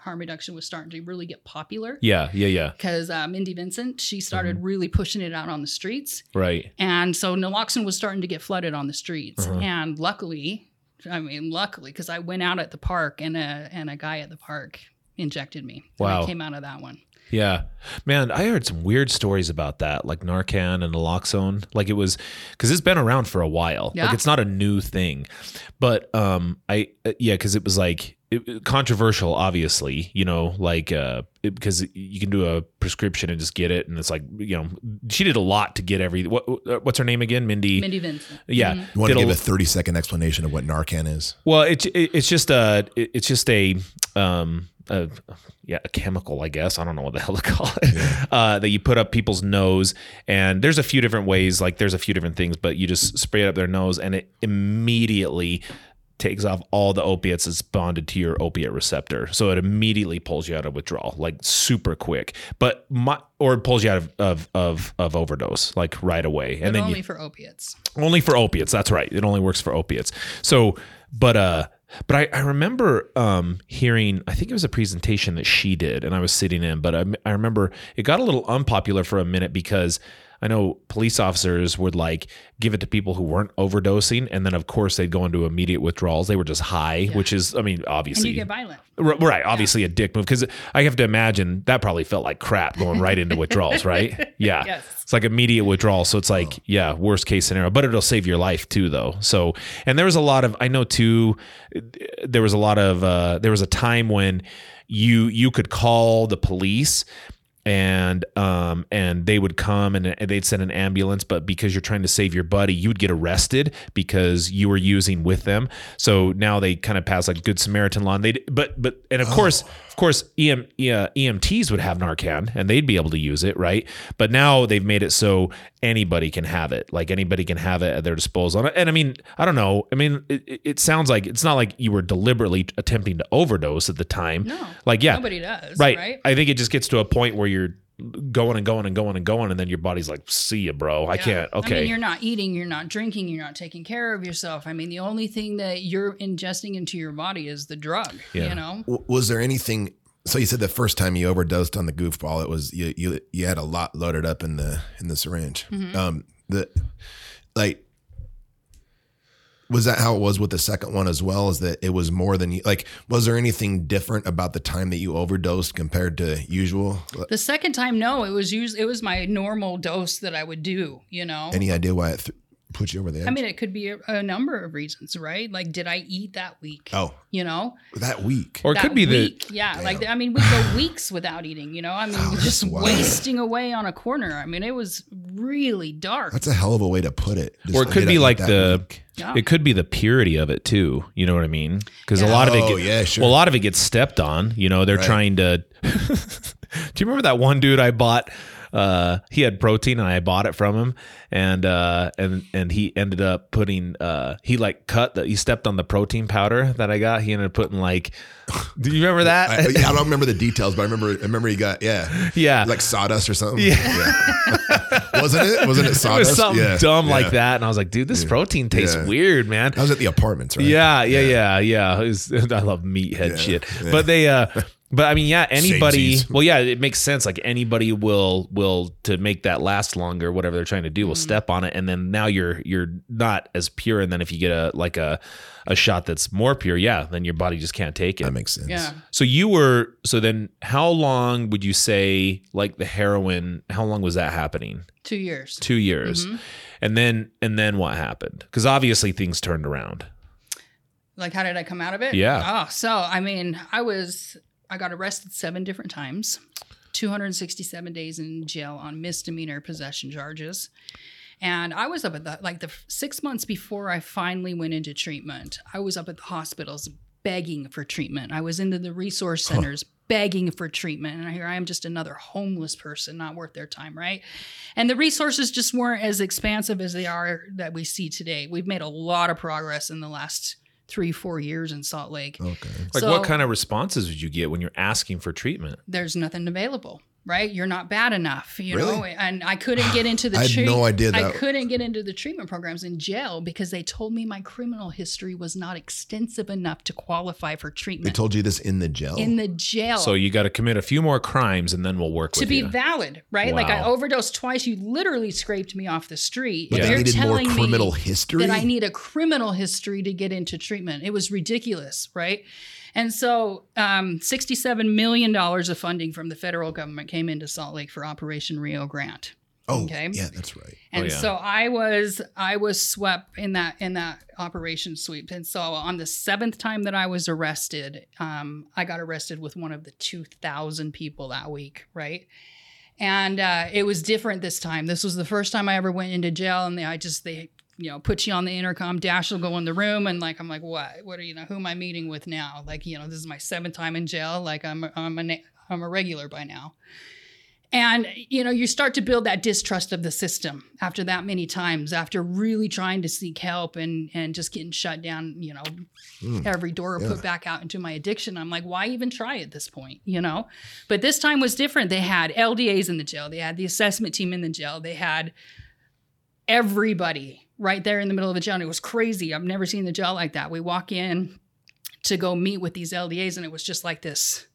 harm reduction was starting to really get popular Yeah. Yeah. Yeah. because uh, Mindy Vincent she Mm-hmm. started really pushing it out on the streets Right. and so naloxone was starting to get flooded on the streets. Uh-huh. And luckily, I mean, luckily, because I went out at the park and a, and a guy at the park injected me. Wow. I came out of that one. Yeah. Man, I heard some weird stories about that, like Narcan and naloxone. Like it was because it's been around for a while. Yeah. Like it's not a new thing. But um I uh, yeah, because it was like it, controversial, obviously, you know, like uh it, because you can do a prescription and just get it, and it's like you know she did a lot to get every what what's her name again, Mindy. Mindy Vincent. Yeah, Mhm. You want to did a- give a 30 second explanation of what Narcan is? Well, it's it, it's just a it- it's just a um a, yeah a chemical I guess I don't know what the hell to *laughs* call it uh, that you put up people's nose and there's a few different ways like there's a few different things but you just spray it up their nose and it immediately takes off all the opiates that's bonded to your opiate receptor so it immediately pulls you out of withdrawal like super quick but my or it pulls you out of of of, of overdose like right away and But then only you, for opiates. only for opiates. That's right. It only works for opiates. So, but uh, but I, I remember um hearing. I think it was a presentation that she did, and I was sitting in. But I, I remember it got a little unpopular for a minute because. I know police officers would like give it to people who weren't overdosing, and then of course they'd go into immediate withdrawals. They were just high, which is, I mean, And obviously you get violent. Right, obviously a dick move because I have to imagine that probably felt like crap going right into withdrawals, right? *laughs* Yeah, Yes. it's like immediate withdrawal, so it's like yeah, worst case scenario, but it'll save your life too, though. So, and there was a lot of I know too, there was a lot of uh, there was a time when you you could call the police and um and they would come and they'd send an ambulance but because you're trying to save your buddy you would get arrested because you were using with them. So now they kind of pass like good samaritan law and they but but and of course of course EM, yeah, uh, emts would have narcan and they'd be able to use it right but now they've made it so anybody can have it like anybody can have it at their disposal and, and i mean i don't know i mean it, it- it sounds like it's not like you were deliberately attempting to overdose at the time No. like yeah Nobody does. right. Right. I think it just gets to a point where you're going and going and going and going, and then your body's like, "See you bro. I can't." okay I Okay. mean, you're not eating, you're not drinking, you're not taking care of yourself. I mean, the only thing that you're ingesting into your body is the drug, Yeah. you know? W- Was there anything? So you said the first time you overdosed on the goofball, it was you you you had a lot loaded up in the in the syringe. Mm-hmm. Um, the like was that how it was with the second one as well? Is that it was more than you like? Was there anything different about the time that you overdosed compared to usual? The second time, no, it was us- it was my normal dose that I would do, you know? Any idea why it th- put you over the edge? I mean, it could be a, a number of reasons, right? Like, did I eat that week? oh, You know, that week. Or it that could be the week. yeah. Like, I mean, we go weeks without eating. You know, I mean, oh, just wow. wasting away on a corner. I mean, it was really dark. That's a hell of a way to put it. Just or it could be like the week? Yeah. it could be the purity of it too you know what i mean because a Yeah. lot of it Oh, get- yeah, sure. well a lot of it gets stepped on you know they're Right. trying to *laughs* do you remember that one dude i bought uh he had protein and i bought it from him and uh and and he ended up putting uh he like cut the he stepped on the protein powder that i got he ended up putting like do you remember that I, yeah, I don't remember the details, but I remember. I remember he got yeah, yeah like sawdust or something. Yeah, *laughs* wasn't it? Wasn't it *laughs* it sawdust? was something Yeah, dumb yeah. like that and i was like dude this protein tastes Yeah. weird man I was at the apartments, right? Yeah, yeah, yeah, yeah. It was- *laughs* I love meathead Yeah, shit. yeah. But they uh but I mean, yeah, anybody Samesies. well, yeah, it makes sense. Like anybody will will to make that last longer, whatever they're trying to do, will step on it and then now you're you're not as pure and then if you get a like a a shot that's more pure, yeah, then your body just can't take it. that makes sense. yeah. so you were so then how long would you say like the heroin, how long was that happening? Two years. 2 years. Mhm. And then and then what happened? Cuz obviously things turned around. Like, how did I come out of it? Yeah. Oh, so I mean, I was I got arrested seven different times, 267 days in jail on misdemeanor possession charges. And I was up at the like the six months before I finally went into treatment. I was up at the hospitals begging for treatment. I was into the resource centers begging for treatment. And here I am just another homeless person, not worth their time, right? And the resources just weren't as expansive as they are that we see today. We've made a lot of progress in the last three, four years in Salt Lake. Okay. Like So- what kind of responses would you get when you're asking for treatment? There's nothing available, right? You're not bad enough, you know. And I couldn't get into *sighs* the I had treat- no idea That. I couldn't get into the treatment programs in jail because they told me my criminal history was not extensive enough to qualify for treatment. They told you this in the jail. in the jail. So you got to commit a few more crimes and then we'll work to with be you. valid, right? Like I overdosed twice. You literally scraped me off the street. but Yeah. they They're needed more telling me criminal history. that I need a criminal history to get into treatment. It was ridiculous, right? And so, um, $67 million of funding from the federal government came into Salt Lake for Operation Rio Grande. oh, okay. yeah, that's right. And yeah. so I was I was swept in that in that operation sweep. And so on the seventh time that I was arrested, um, I got arrested with one of the two thousand people that week, right? And uh, it was different this time. This was the first time I ever went into jail, and they, I just they you know put you on the intercom. Dash will go in the room, and like I'm like, what? What are you know? Who am I meeting with now? Like you know, this is my seventh time in jail. Like I'm I'm a I'm a regular by now. And you know, you start to build that distrust of the system after that many times, after really trying to seek help and and just getting shut down, you know, Mm. every door Yeah. put back out into my addiction. I'm like, why even try at this point, you know? But this time was different. They had LDAs in the jail, they had the assessment team in the jail, they had everybody right there in the middle of the jail. And it was crazy. I've never seen the jail like that. We walk in to go meet with these LDAs, and it was just like this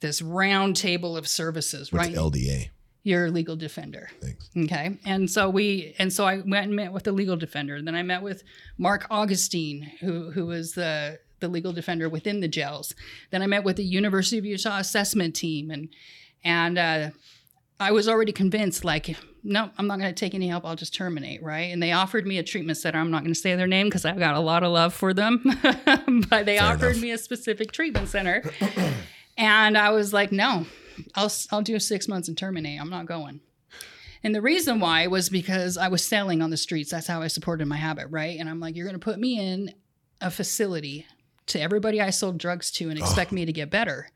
this round table of services, What's right? LDA? Your legal defender. Thanks. Okay. And so we and so I went and met with the legal defender. Then I met with Mark Augustine, who who was the the legal defender within the jails. Then I met with the University of Utah assessment team and and uh I was already convinced, like, no, I'm not going to take any help. I'll just terminate, right? And they offered me a treatment center. I'm not going to say their name because I've got a lot of love for them, *laughs* but they Fair offered enough. me a specific treatment center, and I was like, no, I'll I'll do six months and terminate. I'm not going. And the reason why was because I was selling on the streets. That's how I supported my habit, right? And I'm like, you're going to put me in a facility to everybody I sold drugs to and expect me to get better.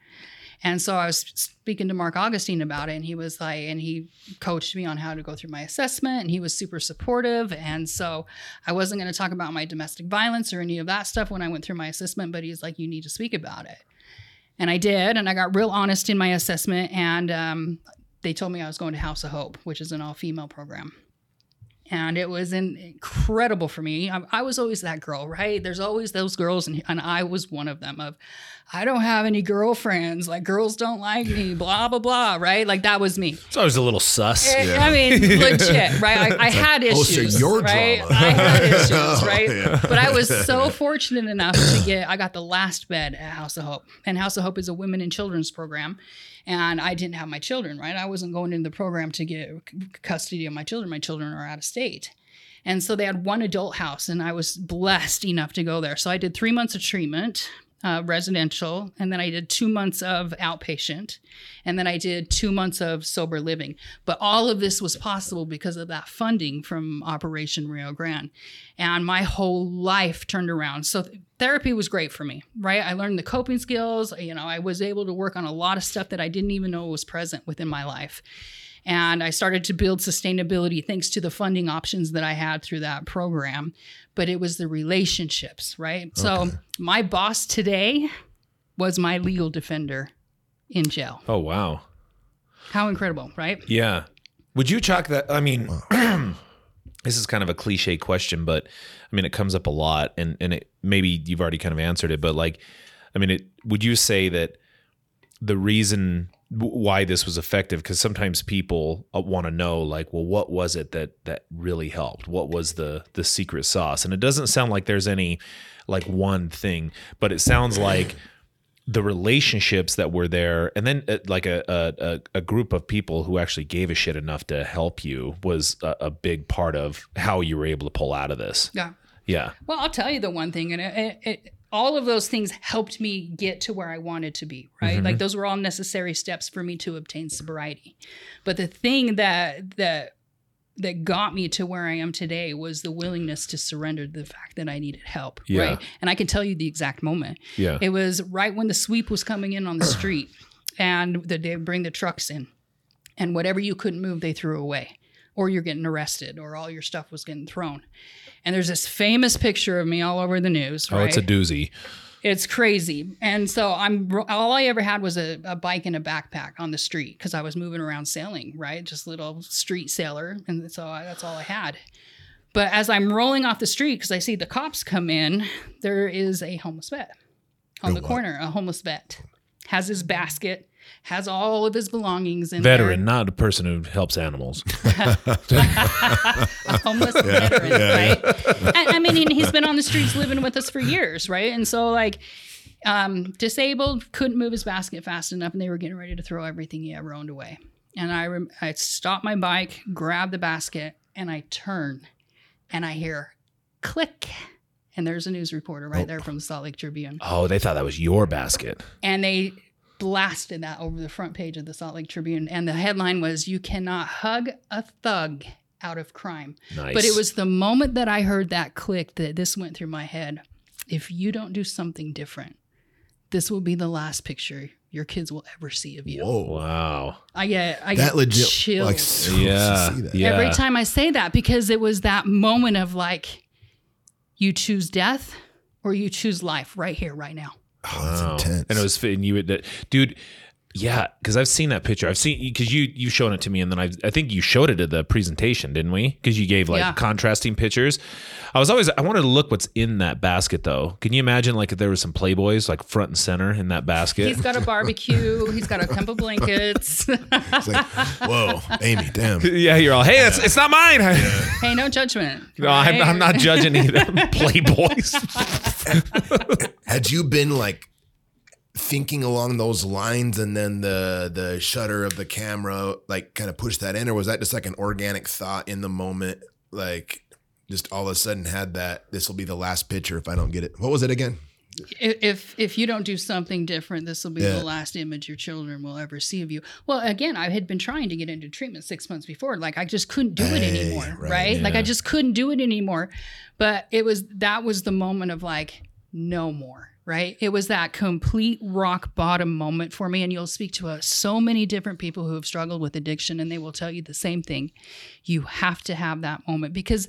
And so I was speaking to Mark Augustine about it, and he was like, and he coached me on how to go through my assessment, and he was super supportive. And so I wasn't going to talk about my domestic violence or any of that stuff when I went through my assessment, but he's like, you need to speak about it. And I did, and I got real honest in my assessment, and um, they told me I was going to House of Hope, which is an all female program. And it was in, incredible for me. I, I was always that girl, right? There's always those girls, and, and I was one of them. Of, I don't have any girlfriends. Like girls don't like me. *laughs* Blah blah blah. Right? Like that was me. So I was a little sus. Eh, I mean, *laughs* legit, right? I, I had Oh, so issues. your right? drama. I had issues, *laughs* Oh, right? yeah. But I was so fortunate enough to get. I got the last bed at House of Hope, and House of Hope is a women and children's program. And I didn't have my children, right? I wasn't going into the program to get custody of my children. My children are out of state. And so they had one adult house, and I was blessed enough to go there. So I did three months of treatment, uh, residential, and then I did two months of outpatient, and then I did two months of sober living. But all of this was possible because of that funding from Operation Rio Grande. And my whole life turned around. So th- therapy was great for me, right? I learned the coping skills. You know, I was able to work on a lot of stuff that I didn't even know was present within my life. And I started to build sustainability thanks to the funding options that I had through that program. But it was the relationships, right? So my boss today was my legal defender in jail. Oh wow. How incredible, right? Yeah. Would you chalk that? I mean, *clears throat* this is kind of a cliche question, but I mean, it comes up a lot, and and it, maybe you've already kind of answered it, but like, I mean, it, would you say that the reason w- why this was effective? Because sometimes people want to know, like, well, what was it that that really helped? What was the the secret sauce? And it doesn't sound like there's any like one thing, but it sounds like the relationships that were there and then uh, like a, a a group of people who actually gave a shit enough to help you was a, a big part of how you were able to pull out of this Yeah. yeah Well, I'll tell you the one thing, and it, it, it, all of those things helped me get to where I wanted to be, right? Mm-hmm. Like those were all necessary steps for me to obtain sobriety. But the thing that that that got me to where I am today was the willingness to surrender to the fact that I needed help, Yeah. right? And I can tell you the exact moment. yeah It was right when the sweep was coming in on the street, *clears throat* and the, they bring the trucks in, and whatever you couldn't move, they threw away, or you're getting arrested, or all your stuff was getting thrown. And there's this famous picture of me all over the news. oh Right? it's a doozy It's crazy. And so I'm all I ever had was a, a bike and a backpack on the street because I was moving around sailing, right? Just little street sailor. And so I, that's all I had. But as I'm rolling off the street, because I see the cops come in, there is a homeless vet on oh, the corner, a homeless vet. Has his basket, has all of his belongings in veteran not a person who helps animals a *laughs* *laughs* homeless veteran, right? And, I mean, he's been on the streets living with us for years, right? And so, like, um, disabled, couldn't move his basket fast enough, and they were getting ready to throw everything he ever owned away. And I, rem- I stopped my bike, grabbed the basket, and I turn, and I hear click. And there's a news reporter right there from the Salt Lake Tribune. oh they thought that was your basket And they blasted that over the front page of the Salt Lake Tribune. And the headline was, You cannot hug a thug out of crime. nice But it was the moment that I heard that click that this went through my head. If you don't do something different, this will be the last picture your kids will ever see of you. Whoa. Oh, wow I get I That get legit. chills Like, so- yeah see that. yeah every time I say that because it was that moment of like, you choose death or you choose life right here, right now. Oh, that's Wow. intense. And it was fitting you, would, dude. Yeah, because I've seen that picture. I've seen because you you shown it to me, and then I I think you showed it at the presentation, didn't we? Because you gave like Yeah. contrasting pictures. I was always I wanted to look what's in that basket though. Can you imagine like if there was some Playboys like front and center in that basket? He's got a barbecue. he's got a couple blankets. *laughs* It's like, whoa, Amy, damn. *laughs* yeah, you're all hey, it's it's not mine. hey, no judgment. no, I'm. I'm not judging either. *laughs* Playboys. Had you been like thinking along those lines and then the the shutter of the camera like kind of pushed that in or was that just like an organic thought in the moment like just all of a sudden had that this will be the last picture if I don't get it. What was it again? if if you don't do something different, this will be Yeah. the last image your children will ever see of you. Well, again, I had been trying to get into treatment six months before. Like I just couldn't do it Hey, anymore, right, right? Like. I just couldn't do it anymore. But it was that was the moment of like no more. Right. It was that complete rock bottom moment for me. And you'll speak to uh, so many different people who have struggled with addiction, and they will tell you the same thing. You have to have that moment because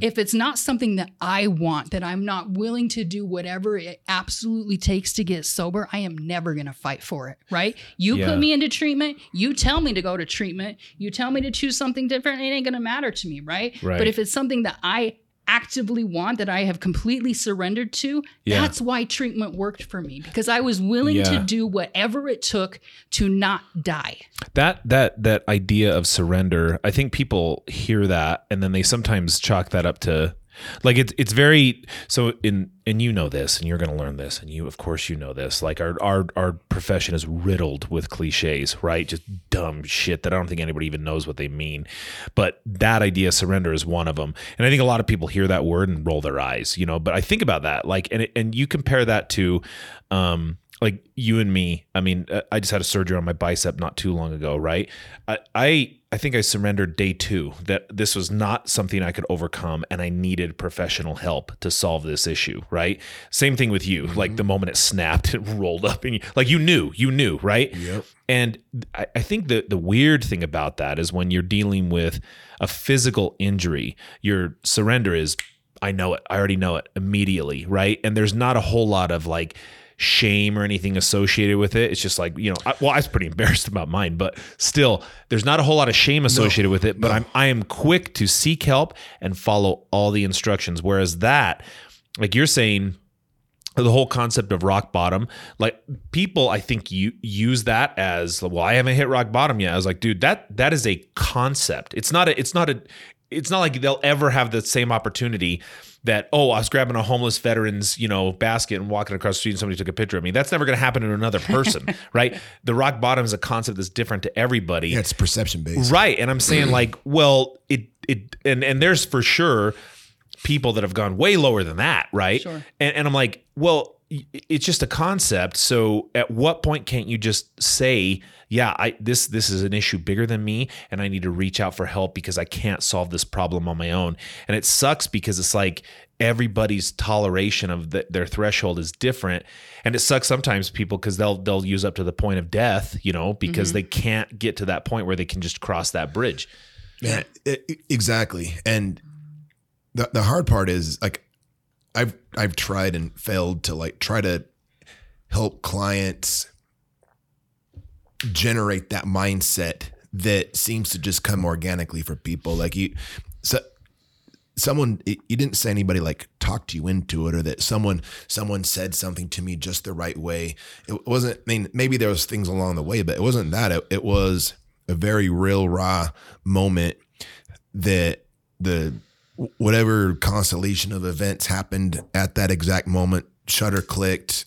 if it's not something that I want, that I'm not willing to do whatever it absolutely takes to get sober, I am never going to fight for it, right? You Yeah. put me into treatment, you tell me to go to treatment, you tell me to choose something different, it ain't going to matter to me, right? Right. But if it's something that I actively want that I have completely surrendered to, Yeah. that's why treatment worked for me because I was willing Yeah. to do whatever it took to not die. that that that idea of surrender i think people hear that and then they sometimes chalk that up to Like it's it's very so in and you know this and you're going to learn this and you of course you know this. Like our our our profession is riddled with clichés, right? Just dumb shit that I don't think anybody even knows what they mean. But that idea surrender is one of them. And I think a lot of people hear that word and roll their eyes, you know, but I think about that like and it, and you compare that to um like you and me. I mean, uh, I just had a surgery on my bicep not too long ago, right? I, I I think I surrendered day two that this was not something I could overcome and I needed professional help to solve this issue, right? Same thing with you. Mm-hmm. Like the moment it snapped, *laughs* it rolled up and you, like you knew, you knew, right? Yep. And I, I think the the weird thing about that is when you're dealing with a physical injury, your surrender is I know it. I already know it immediately, right? And there's not a whole lot of like shame or anything associated with it. It's just like, you know, I, well, I was pretty *laughs* embarrassed about mine, but still, there's not a whole lot of shame associated no, with it. But no. I'm I am quick to seek help and follow all the instructions. Whereas that, like you're saying, the whole concept of rock bottom like people i think you use that as well i haven't hit rock bottom yet i was like dude that that is a concept it's not a it's not a it's not like they'll ever have the same opportunity that oh I was grabbing a homeless veteran's you know basket and walking across the street and somebody took a picture of me. That's never going to happen to another person, *laughs* right? The rock bottom is a concept that's different to everybody. Yeah, it's perception based, right? And I'm saying mm-hmm. like, well, it it and and there's for sure people that have gone way lower than that, right? Sure. And and I'm like, well, it's just a concept. So at what point can't you just say? yeah, I this this is an issue bigger than me and I need to reach out for help because I can't solve this problem on my own. And it sucks because it's like everybody's toleration of the, their threshold is different and it sucks sometimes people because they'll they'll use up to the point of death you know because mm-hmm. they can't get to that point where they can just cross that bridge yeah exactly and the, the hard part is like i've i've tried and failed to like try to help clients generate that mindset that seems to just come organically for people. Like you, so someone you didn't say anybody like talked you into it or that someone someone said something to me just the right way it wasn't i mean maybe there was things along the way but it wasn't that it, it was a very real raw moment that the whatever constellation of events happened at that exact moment shutter clicked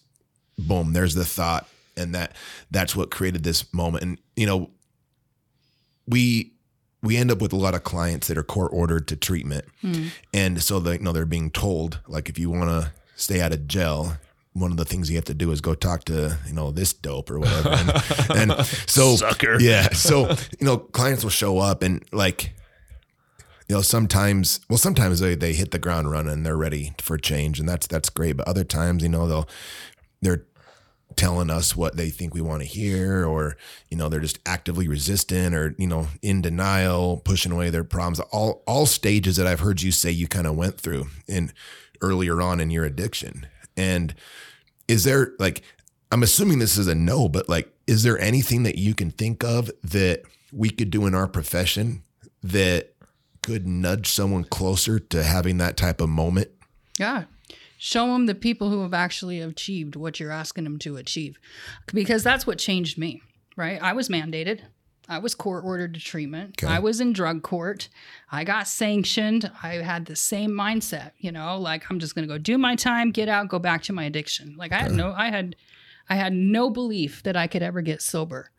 boom there's the thought and that that's what created this moment and you know we we end up with a lot of clients that are court ordered to treatment mm. and so they you know they're being told like if you want to stay out of jail one of the things you have to do is go talk to you know this dope or whatever and, and *laughs* so Sucker. yeah so you know clients will show up and like you know sometimes well sometimes they, they hit the ground running they're ready for change and that's that's great but other times you know they'll they're telling us what they think we want to hear or you know they're just actively resistant or you know in denial pushing away their problems all all stages that i've heard you say you kind of went through in earlier on in your addiction and is there like i'm assuming this is a no but like is there anything that you can think of that we could do in our profession that could nudge someone closer to having that type of moment yeah Show them the people who have actually achieved what you're asking them to achieve. Because that's what changed me, right? I was mandated. I was court ordered to treatment. Okay. I was in drug court. I got sanctioned. I had the same mindset, you know, like I'm just going to go do my time, get out, go back to my addiction. Like I had no I had I had no belief that I could ever get sober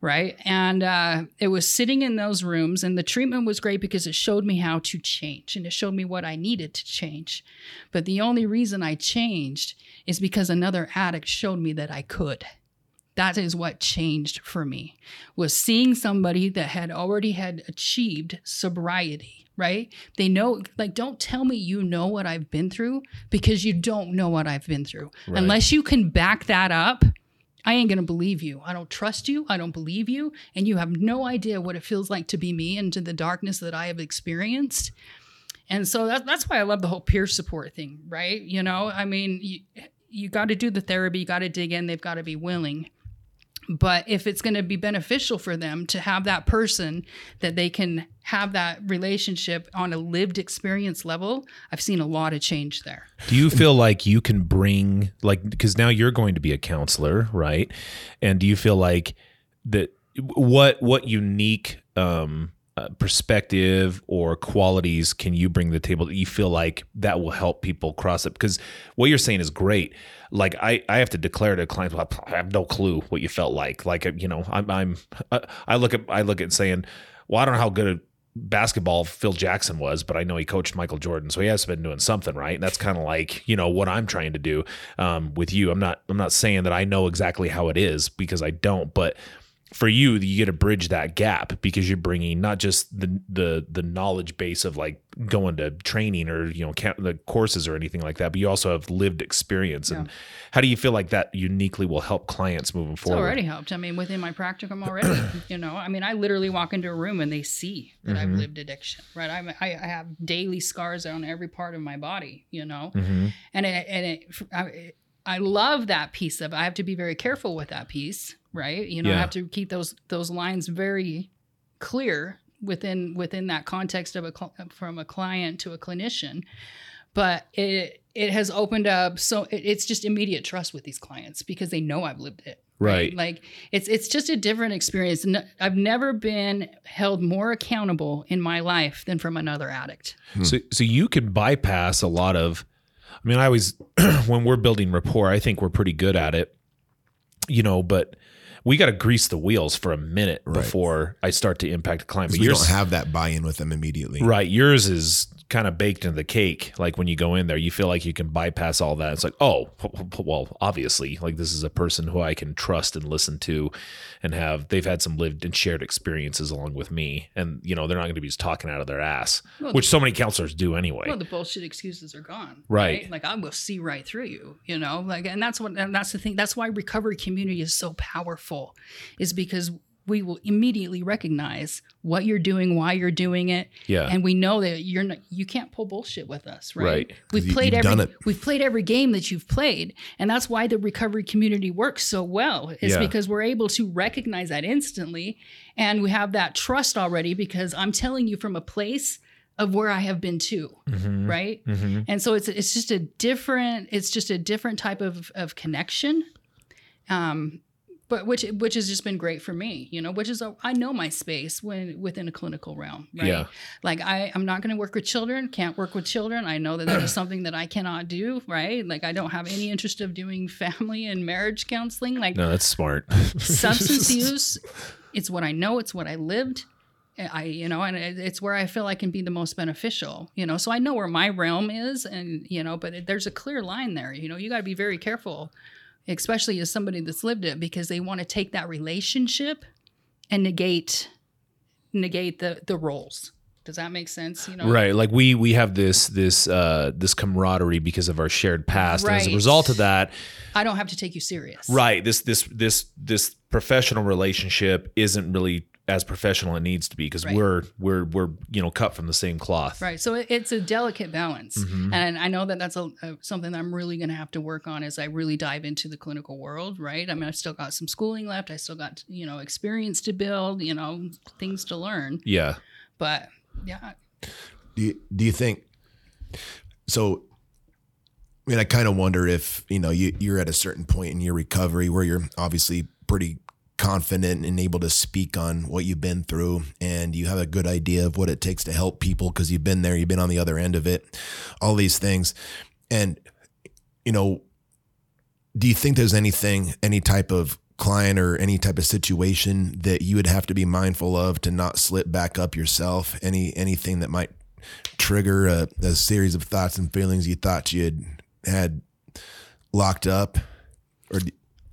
right? And uh, it was sitting in those rooms, and the treatment was great because it showed me how to change and it showed me what I needed to change. But the only reason I changed is because another addict showed me that I could. That is what changed for me was seeing somebody that had already had achieved sobriety right? They know, like, don't tell me you know what I've been through because you don't know what I've been through. Right. Unless you can back that up, I ain't going to believe you. I don't trust you. I don't believe you. And you have no idea what it feels like to be me into the darkness that I have experienced. And so that, that's why I love the whole peer support thing, right? You know, I mean, you, you got to do the therapy, you got to dig in, they've got to be willing. But if it's going to be beneficial for them to have that person that they can have that relationship on a lived experience level, I've seen a lot of change there. Do you feel like you can bring, like, because now you're going to be a counselor, right? And do you feel like that what what unique um, uh, perspective or qualities can you bring to the table that you feel like that will help people cross it? Because what you're saying is great. Like I, I have to declare to clients, well, I have no clue what you felt like. Like you know, I'm, I'm, I look at, I look at saying, well, I don't know how good basketball Phil Jackson was, but I know he coached Michael Jordan, so he has been doing something right. And that's kind of like you know what I'm trying to do um, with you. I'm not I'm not saying that I know exactly how it is because I don't, but for you, you get to bridge that gap because you're bringing not just the the the knowledge base of like going to training or you know the courses or anything like that, but you also have lived experience. Yeah. And how do you feel like that uniquely will help clients moving forward? Already helped. I mean, within my practicum already, you know, I mean, I literally walk into a room and they see that mm-hmm. I've lived addiction, right? I, I have daily scars on every part of my body, you know, mm-hmm. and it, and it, I, I love that piece of. I have to be very careful with that piece right? You know, yeah. I have to keep those those lines very clear within within that context of a from a client to a clinician. But it it has opened up so it, it's just immediate trust with these clients because they know I've lived it. Right. right. Like it's it's just a different experience. I've never been held more accountable in my life than from another addict. Hmm. So so you can bypass a lot of I mean I always *clears throat* when we're building rapport, I think we're pretty good at it. You know, but we got to grease the wheels for a minute right. before I start to impact a client. But you don't have that buy-in with them immediately, right? Yours is kind of baked into the cake. Like when you go in there, you feel like you can bypass all that. It's like, oh, well, obviously, like this is a person who I can trust and listen to, and have they've had some lived and shared experiences along with me, and you know they're not going to be just talking out of their ass, well, which so many counselors do anyway. Well, the bullshit excuses are gone, right? right? Like I will see right through you, you know, like, and that's what, and that's the thing. That's why recovery community is so powerful, is because we will immediately recognize what you're doing, why you're doing it. Yeah. And we know that you're not you can't pull bullshit with us, right? right. We've played you've every we've played every game that you've played. And that's why the recovery community works so well. Is yeah. because we're able to recognize that instantly and we have that trust already because I'm telling you from a place of where I have been too, mm-hmm. right? Mm-hmm. And so it's it's just a different it's just a different type of of connection. Um, but which which has just been great for me you know which is a, I know my space when within a clinical realm right yeah. like i i'm not going to work with children can't work with children i know that that is something that i cannot do right like i don't have any interest of doing family and marriage counseling like no that's smart substance *laughs* use it's what i know it's what i lived I, you know, and it's where I feel I can be the most beneficial, you know. So I know where my realm is, and you know, but there's a clear line there. You know, you got to be very careful especially as somebody that's lived it, because they want to take that relationship and negate negate the the roles. Does that make sense? You know, right? Like we we have this this uh this camaraderie because of our shared past, right. and as a result of that, I don't have to take you serious. Right. This this this this professional relationship isn't really as professional it needs to be because right. we're we're we're you know cut from the same cloth. Right so it's a delicate balance. Mm-hmm. and i know that that's a, a something that i'm really going to have to work on as i really dive into the clinical world right? I mean i've still got some schooling left i still got you know experience to build you know things to learn. Yeah. But yeah. Do you, do you think so I mean, I kind of wonder if you know you, you're at a certain point in your recovery where you're obviously pretty confident and able to speak on what you've been through and you have a good idea of what it takes to help people because you've been there, you've been on the other end of it, all these things. And, you know, do you think there's anything, any type of client or any type of situation that you would have to be mindful of to not slip back up yourself? Any, anything that might trigger a, a series of thoughts and feelings you thought you had, had locked up? Or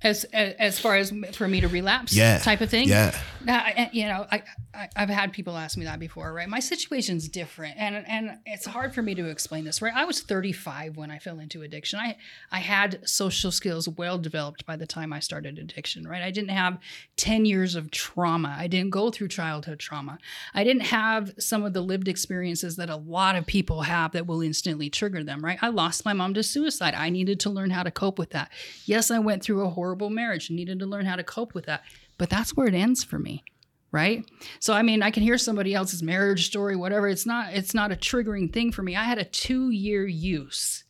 as, as far as for me to relapse yeah. type of thing. Yeah. Now, you know I, I have had people ask me that before right? My situation's different and and it's hard for me to explain this right? I was 35 when i fell into addiction. I i had social skills well developed by the time i started addiction right? I didn't have 10 years of trauma. I didn't go through childhood trauma. I didn't have some of the lived experiences that a lot of people have that will instantly trigger them right? I lost my mom to suicide. I needed to learn how to cope with that. Yes i went through a horrible horrible marriage and needed to learn how to cope with that. But that's where it ends for me. Right. So I mean, I can hear somebody else's marriage story, whatever. It's not, it's not a triggering thing for me. I had a two-year use.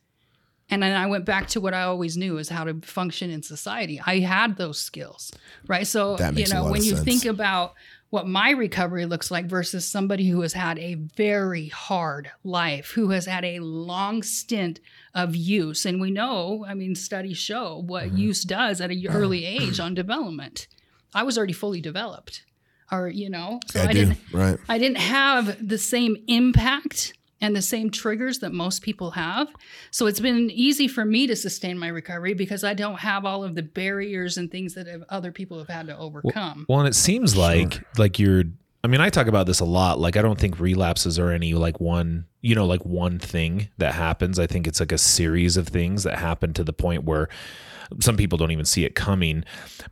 And then I went back to what I always knew is how to function in society. I had those skills. Right. So, you know, when you sense. think about what my recovery looks like versus somebody who has had a very hard life, who has had a long stint of use. And we know, I mean, studies show what Mm-hmm. use does at an early *clears throat* age on development. I was already fully developed, or you know, so I, I, do. didn't. Right. I didn't have the same impact and the same triggers that most people have. So it's been easy for me to sustain my recovery because I don't have all of the barriers and things that have, other people have had to overcome. Well, and it seems like like you're. I mean, I talk about this a lot. Like, I don't think relapses are any like one, you know, like one thing that happens. I think it's like a series of things that happen to the point where some people don't even see it coming.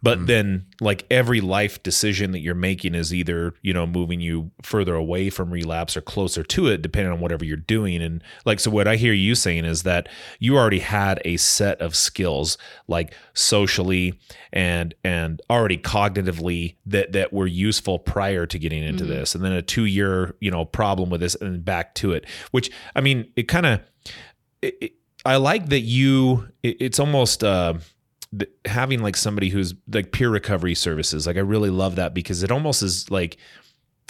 But mm. then, like every life decision that you're making is either you know moving you further away from relapse or closer to it, depending on whatever you're doing. And like, so what I hear you saying is that you already had a set of skills, like socially and and already cognitively that that were useful prior to getting into mm-hmm. this, and then a two year you know problem with this, and back to it. Which I mean, it kind of. It, I like that you. It, it's almost uh, having like somebody who's like peer recovery services. Like I really love that because it almost is like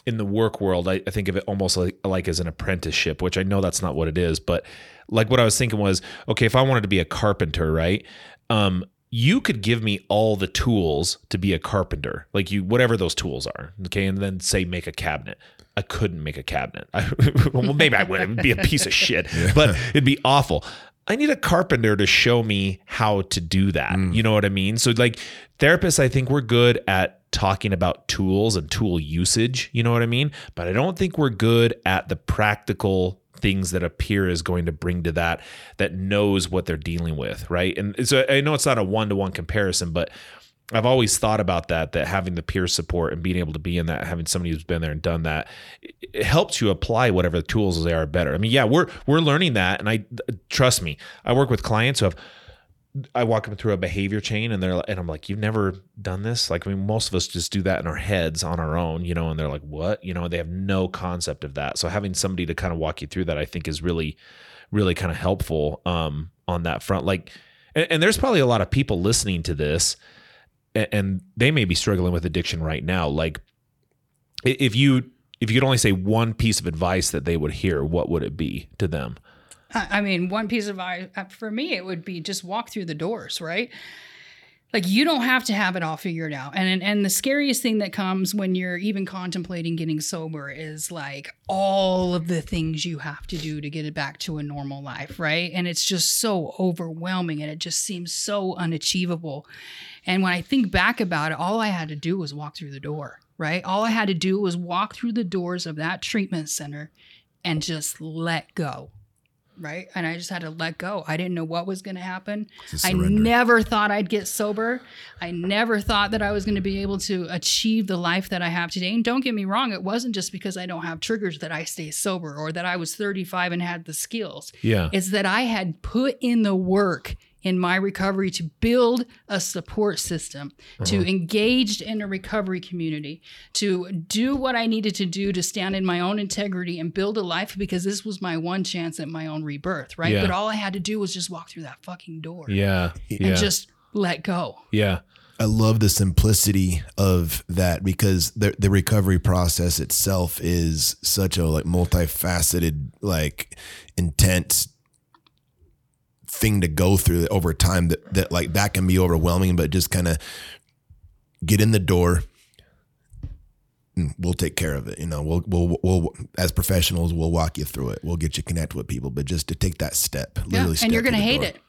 in the work world. I, I think of it almost like like as an apprenticeship, which I know that's not what it is. But like what I was thinking was, okay, if I wanted to be a carpenter, right? Um, you could give me all the tools to be a carpenter, like you, whatever those tools are. Okay. And then say, make a cabinet. I couldn't make a cabinet. I, *laughs* well, maybe I would. It would be a piece of shit, but it'd be awful. I need a carpenter to show me how to do that. Mm. You know what I mean? So, like, therapists, I think we're good at talking about tools and tool usage. You know what I mean? But I don't think we're good at the practical things that a peer is going to bring to that that knows what they're dealing with right and so i know it's not a one-to-one comparison but i've always thought about that that having the peer support and being able to be in that having somebody who's been there and done that it- helps you apply whatever the tools they are better i mean yeah we're we're learning that and i trust me i work with clients who have I walk them through a behavior chain and they're and I'm like, you've never done this? Like, I mean, most of us just do that in our heads on our own, you know, and they're like, what? You know, they have no concept of that. So having somebody to kind of walk you through that, I think is really, really kind of helpful um, on that front. Like, and, and there's probably a lot of people listening to this and, they may be struggling with addiction right now. Like, if you if you could only say one piece of advice that they would hear, what would it be to them? I I mean, one piece of advice uh, for me, it would be just walk through the doors, right? Like you don't have to have it all figured out. And and the scariest thing that comes when you're even contemplating getting sober is like all of the things you have to do to get it back to a normal life, right? And it's just so overwhelming and it just seems so unachievable. And when I think back about it, all I had to do was walk through the door, right? All I had to do was walk through the doors of that treatment center and just let go right? And I just had to let go. I didn't know what was going to happen. I never thought I'd get sober. I never thought that I was going to be able to achieve the life that I have today. And don't get me wrong, it wasn't just because I don't have triggers that I stay sober or that I was 35 and had the skills. Yeah. It's that I had put in the work in my recovery to build a support system, to mm-hmm. engage in a recovery community, to do what I needed to do to stand in my own integrity and build a life because this was my one chance at my own rebirth, right? Yeah. But all I had to do was just walk through that fucking door Yeah. Yeah. and just let go. yeah. I love the simplicity of that because the the recovery process itself is such a like multifaceted, like intense thing to go through over time that, that like that can be overwhelming, but just kind of get in the door. and We'll take care of it. You know, we'll, we'll, we'll, as professionals, we'll walk you through it. We'll get you connected with people, but just to take that step, Yeah. literally, And you're going to hate the it.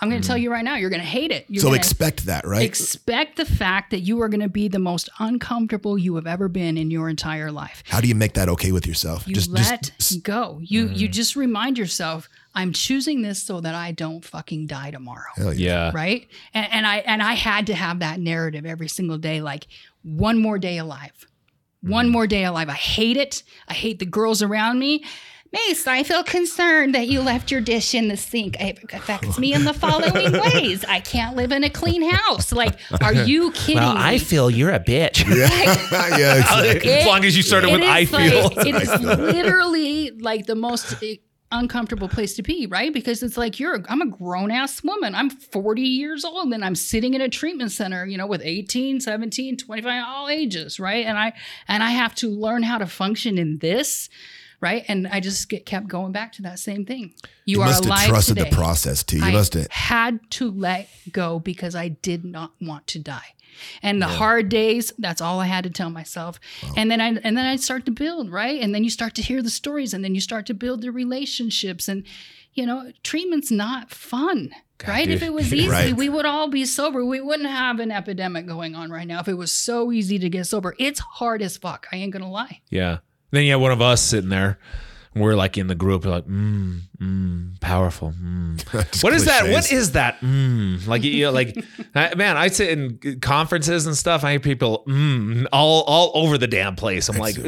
I'm going to tell mm-hmm. you right now, you're going to hate it. You're So expect that, right? expect the fact that you are going to be the most uncomfortable you have ever been in your entire life. How do you make that okay with yourself? You just let go. You you mm. just remind yourself, I'm choosing this so that I don't fucking die tomorrow. Hell yeah. Yeah. Right? And, and I and I had to have that narrative every single day, like one more day alive. One mm. more day alive. I hate it. I hate the girls around me. Mace, I feel concerned that you left your dish in the sink. It affects me in the following *laughs* ways. I can't live in a clean house. Like, are you kidding me? I feel you're a bitch. *laughs* *laughs* yeah, exactly. as long as you started It with I feel. like- it is literally like the most uncomfortable place to be, right? Because it's like you're I'm a grown ass woman. I'm 40 years old and I'm sitting in a treatment center, you know, with 18, 17, 25 all ages, right? And I and I have to learn how to function in this, right? And I just get kept going back to that same thing. You, You are must have trusted today. the process too. You I must have. had to let go because I did not want to die. And the hard days, that's all I had to tell myself. And then I and then I start to build, right? And then you start to hear the stories and then you start to build the relationships and you know, treatment's not fun. right? If it was easy, Right. we would all be sober. We wouldn't have an epidemic going on right now if it was so easy to get sober. It's hard as fuck. I ain't gonna lie. Yeah. Then you have one of us sitting there. We're like in the group, like, mm, mm, powerful. Mm. *laughs* What is that? What is that? Mm. Like, you know, like, *laughs* I- man, I sit in conferences and stuff. I hear people mm, all all over the damn place. I'm like, So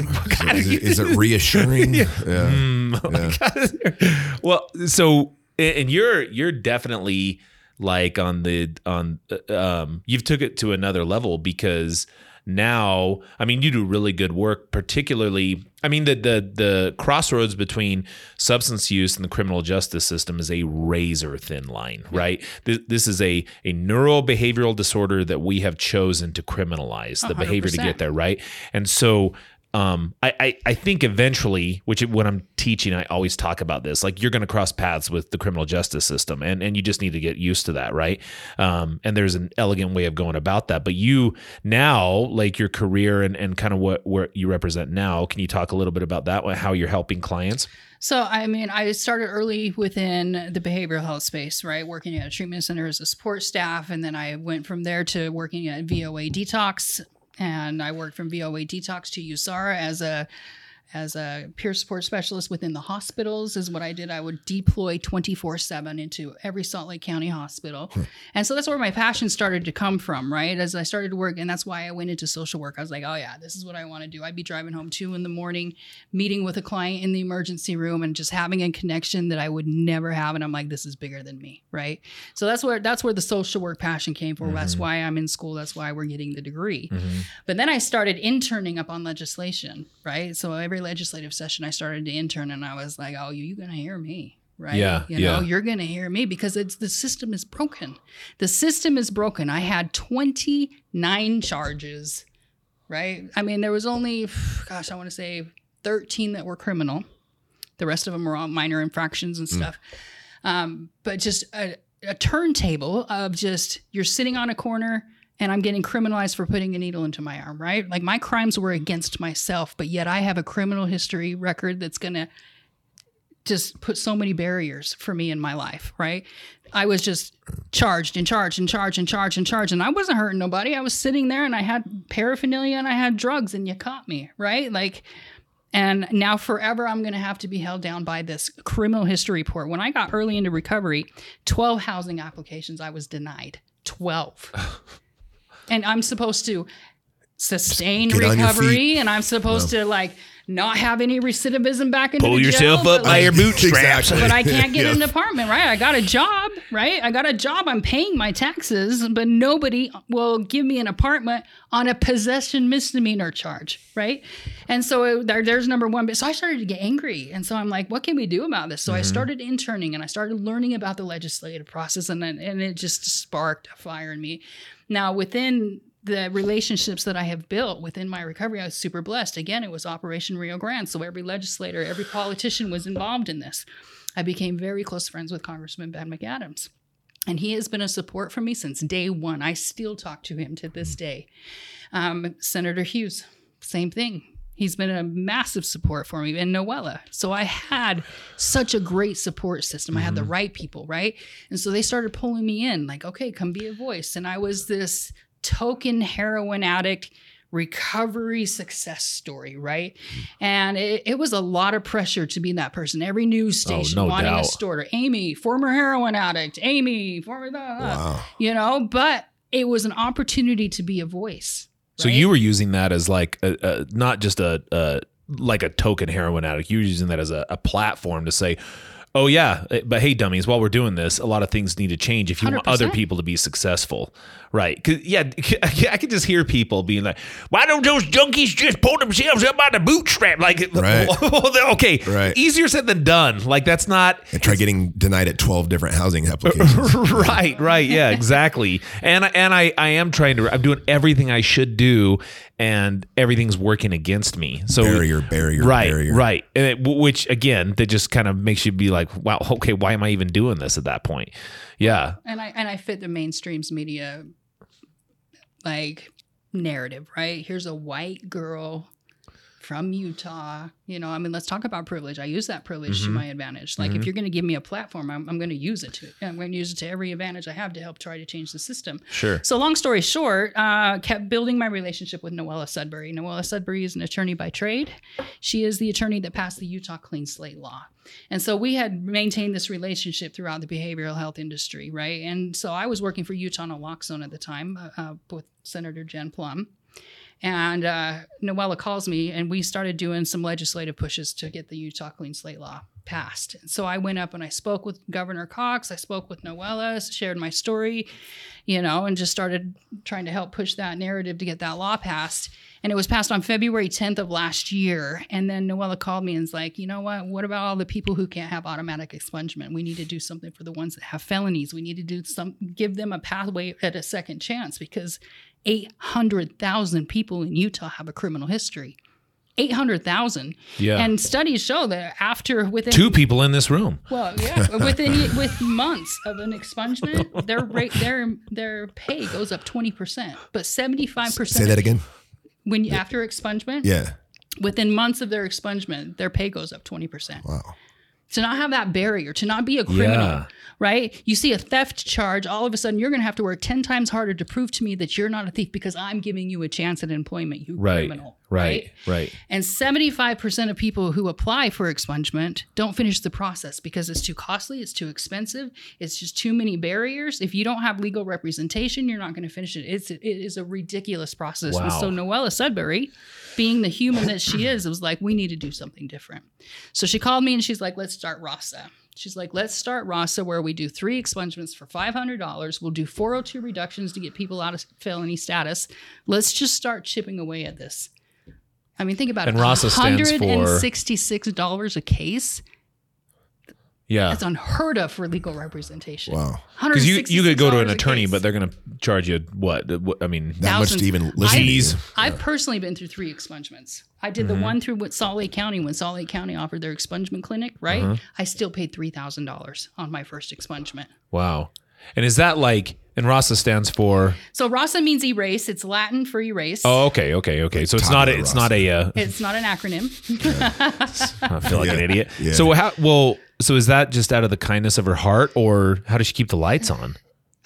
is, it, is it reassuring? *laughs* yeah. Mm. well, so and you're you're definitely like on the on uh, um you've took it to another level because now I mean you do really good work particularly I mean the the the crossroads between substance use and the criminal justice system is a razor thin line right? This, this is a a neurobehavioral disorder that we have chosen to criminalize the behavior to get there right? And so um, I, I I think eventually, which when I'm teaching, I always talk about this. Like you're going to cross paths with the criminal justice system, and and you just need to get used to that, right? Um, and there's an elegant way of going about that. But you now, like your career and and kind of what where you represent now, can you talk a little bit about that? How you're helping clients? So, I mean, I started early within the behavioral health space, right? Working at a treatment center as a support staff. And then I went from there to working at VOA Detox. And I worked from VOA Detox to USARA as a as a peer support specialist within the hospitals is what I did. I would deploy 24 7 into every Salt Lake County hospital. Hmm. And so that's where my passion started to come from, right? As I started to work, and that's why I went into social work. I was like, oh, yeah, this is what I want to do. I'd be driving home two in the morning, meeting with a client in the emergency room, and just having a connection that I would never have. And I'm like, this is bigger than me, right? So that's where that's where the social work passion came from. That's mm-hmm. why I'm in school. That's why we're getting the degree. Mm-hmm. But then I started interning up on legislation, right? So every legislative session I started to intern and I was like, oh, you, you gonna hear me. Right. Yeah, You yeah. know, you're gonna hear me because it's the system is broken. The system is broken. I had 29 charges, right? I mean, there was only, gosh, I want to say 13 that were criminal. The rest of them were all minor infractions and stuff. Um, but just a, a turntable of just you're sitting on a corner and I'm getting criminalized for putting a needle into my arm, right? Like my crimes were against myself, but yet I have a criminal history record that's going to just put so many barriers for me in my life, right? I was just charged and charged and charged and charged and charged, and I wasn't hurting nobody. I was sitting there and I had paraphernalia and I had drugs, and you caught me, right? Like, and now forever I'm going to have to be held down by this criminal history report. When I got early into recovery, 12 housing applications I was denied. 12. *laughs* and I'm supposed to sustain Get on your recovery and I'm supposed to like not have any recidivism back into Pull the yourself jail, up but, by like, your bootstraps. Exactly. but I can't get *laughs* Yeah. an apartment, right? I got a job, right? I got a job. I'm paying my taxes, but nobody will give me an apartment on a possession misdemeanor charge, right? And so it, there, there's number one. But so I started to get angry, and so I'm like, what can we do about this? So I mm-hmm. started interning, and I started learning about the legislative process, and then, and it just sparked a fire in me. Now within the relationships that I have built within my recovery, I was super blessed. Again, it was Operation Rio Grande. So every legislator, every politician was involved in this. I became very close friends with Congressman Ben McAdams. And he has been a support for me since day one. I still talk to him to this day. Um, Senator Hughes, same thing. He's been a massive support for me, and Noella. So I had such a great support system. I had the mm-hmm. right people, right? And so they started pulling me in, like, okay, come be a voice. And I was this token heroin addict recovery success story, right? Mm. And it, it was a lot of pressure to be that person. Every news oh, station no wanting a story. Amy, former heroin addict. Amy, former. Wow. you know, but it was an opportunity to be a voice. So you were using that as like a, a not just a, a like a token heroin addict. You were using that as a, a platform to say, oh yeah, eh, but hey, dummies, while we're doing this, a lot of things need to change if you want other 100%. people people to be successful, right? 'Cause, yeah, *laughs* I could just hear people being like, "Why don't those junkies just pull themselves up by the bootstrap?" Like, *laughs* Right. *laughs* okay, Right. easier said than done. Like that's not And try getting denied at 12 different housing applications. right, right, yeah, exactly. And and I I am trying to. I'm doing everything I should do, and everything's working against me. So barrier, barrier, right, barrier. right, and it, which again, that just kind of makes you be like, wow, *laughs* okay, why am I even doing this at that point? Yeah, and I and I fit the mainstream's media like narrative, right? Here's a white girl from Utah. You know, I mean, let's talk about privilege. I use that privilege to Mhm. my advantage. Like, Mhm. if you're going to give me a platform, I'm, I'm going to use it to. I'm going to use it to every advantage I have to help try to change the system. sure. So, long story short, uh, kept building my relationship with Noella Sudbury. Noella Sudbury is an attorney by trade. She is the attorney that passed the Utah Clean Slate Law. And so we had maintained this relationship throughout the behavioral health industry, right? And so I was working for Utah Naloxone at the time uh, uh, with Senator Jen Plumb. And uh, Noella calls me, and we started doing some legislative pushes to get the Utah Clean Slate Law passed. So I went up and I spoke with Governor Cox. I spoke with Noella, shared my story, you know, and just started trying to help push that narrative to get that law passed. And it was passed on February 10th of last year. And then Noella called me and was like, you know what? What about all the people who can't have automatic expungement? We need to do something for the ones that have felonies. We need to do some, give them a pathway at a second chance because 800,000 people in Utah have a criminal history. 800,000. Yeah, And studies show that after within two people in this room. well, yeah, within with months of an expungement, their rate their their pay goes up 20%, but 75% Say that again. when you, after expungement, Yeah. within months of their expungement, their pay goes up 20%. Wow. To not have that barrier, to not be a criminal, Yeah. right? You see a theft charge, all of a sudden you're going to have to work 10 times harder to prove to me that you're not a thief because I'm giving you a chance at employment, you Right, criminal. Right, right. And 75% of people who apply for expungement don't finish the process because it's too costly, it's too expensive, it's just too many barriers. If you don't have legal representation, you're not going to finish it. It's it is a ridiculous process. And so Noella Sudbury, being the human that she is, was like, we need to do something different. So she called me and she's like, let's start RASA. She's like, let's start RASA where we do three expungements for $500. We'll do 402 reductions to get people out of felony status. Let's just start chipping away at this. I mean, think about And it. RASA stands for- $166 a case. Yeah, That's unheard of for legal representation. Wow. because you you could go to an attorney, but they're going to charge you what? what- I mean, That much Thousands. to even listen to Fees. I've personally been through three expungements. I did Mm-hmm. the one through with Salt Lake County when Salt Lake County offered their expungement clinic, right? Uh-huh. I still paid three thousand dollars on my first expungement. wow. And is that like? And RASA stands for? So RASA means erase. It's Latin for erase. Oh, okay, okay, okay. So it's not. A, Tabula it's not a. Uh, It's not an acronym. *laughs* I feel like an idiot. Yeah. So how? Well, so is that just out of the kindness of her heart, or how does she keep the lights on?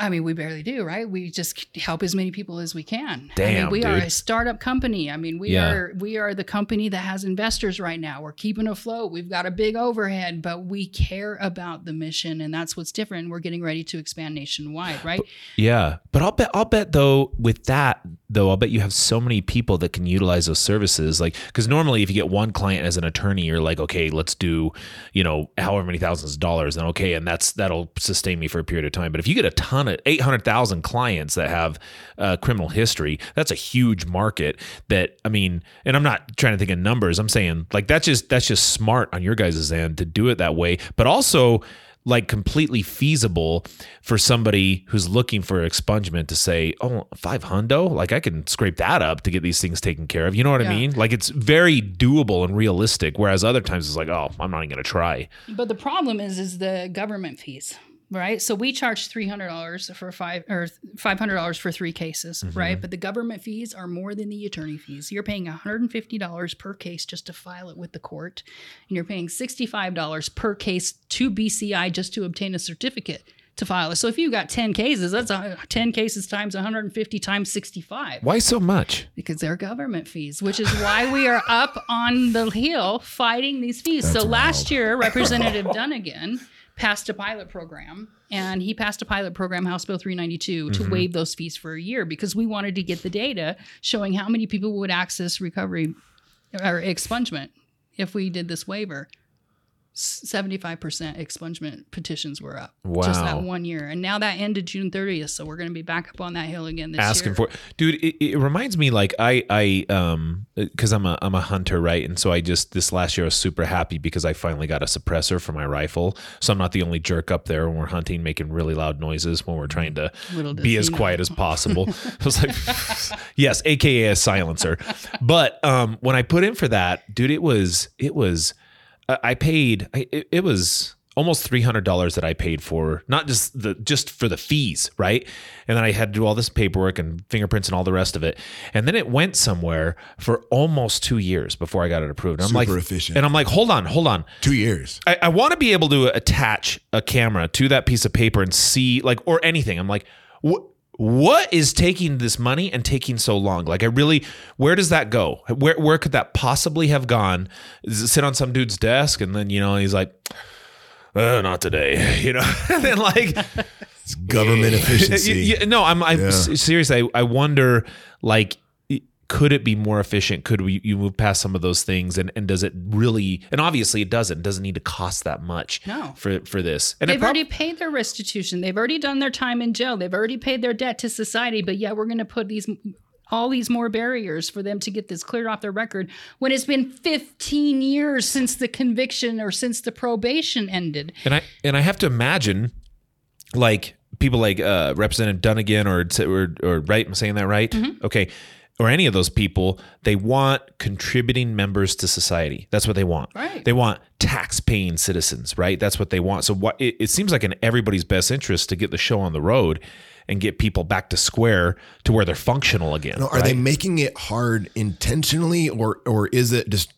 I mean, we barely do, right? We just help as many people as we can. I Damn, mean, we are a startup company. I mean, we Yeah. are we are the company that has investors right now. We're keeping afloat. We've got a big overhead, but we care about the mission, and that's what's different. We're getting ready to expand nationwide, right? Yeah, but I'll bet I'll bet though with that though I'll bet you have so many people that can utilize those services like because normally if you get one client as an attorney you're like okay let's do you know however many thousands of dollars and okay and that's that'll sustain me for a period of time but if you get a ton of 800,000 clients that have uh, criminal history that's a huge market that I mean and I'm not trying to think of numbers I'm saying like that's just that's just smart on your guys' end to do it that way but also like completely feasible for somebody who's looking for expungement to say, oh, five hundo, like I can scrape that up to get these things taken care of. You know what I mean? Like it's very doable and realistic. Whereas other times it's like, oh, I'm not even gonna try. But the problem is, is the government fees, right? So we charge three hundred dollars for five or five hundred dollars for three cases, Mm-hmm. right? But the government fees are more than the attorney fees. You're paying one hundred and fifty dollars per case just to file it with the court, and you're paying sixty five dollars per case to BCI just to obtain a certificate to file it. So if you've got ten cases, that's a, ten cases times one hundred and fifty times sixty five Why so much? because they're government fees, which is why we are up on the hill fighting these fees. so last year, Representative Dunnigan passed a pilot program, and he passed a pilot program, House Bill 392, to mm-hmm. waive those fees for a year because we wanted to get the data showing how many people would access recovery or expungement if we did this waiver. 75% expungement petitions were up Wow. just that one year. And now that ended june 30th so we're going to be back up on that hill again this asking year. for dude it, it reminds me like i i um because i'm a i'm a hunter right? And so i just this last year i was super happy because i finally got a suppressor for my rifle. So i'm not the only jerk up there when we're hunting making really loud noises when we're trying to be as know. quiet as possible. *laughs* I was like *laughs* yes aka a silencer. But um when i put in for that dude it was it was I paid. I- It, it was almost three hundred dollars that I paid for not just the just for the fees, right? And then I had to do all this paperwork and fingerprints and all the rest of it. And then it went somewhere for almost two years before I got it approved. I'm like, Super efficient. and I'm like, hold on, hold on. Two years. I, I want to be able to attach a camera to that piece of paper and see like or anything. I'm like, what what is taking this money and taking so long? Like I really where does that go? Where where could that possibly have gone? Does it sit on some dude's desk and then you know he's like uh, not today, *laughs* you know. *laughs* and then like It's government *laughs* efficiency. Y- y- no, I'm I'm Yeah. s- serious. I, I wonder like i- could it be more efficient? Could we you move past some of those things and, and does it really and obviously it doesn't. It doesn't need to cost that much No. for for this. And They've prob- already paid their restitution. They've already done their time in jail. They've already paid their debt to society. But yeah, we're going to put these all these more barriers for them to get this cleared off their record when it's been 15 years since the conviction or since the probation ended. And I and I have to imagine, like people like uh, Representative Dunnigan or or or right, I'm saying that right? Mm-hmm. Okay, or any of those people, they want contributing members to society. That's what they want. Right. They want tax-paying citizens. Right. That's what they want. So what it, it seems like in everybody's best interest to get the show on the road and get people back to square to where they're functional again. No, are they making it hard intentionally, or or is it just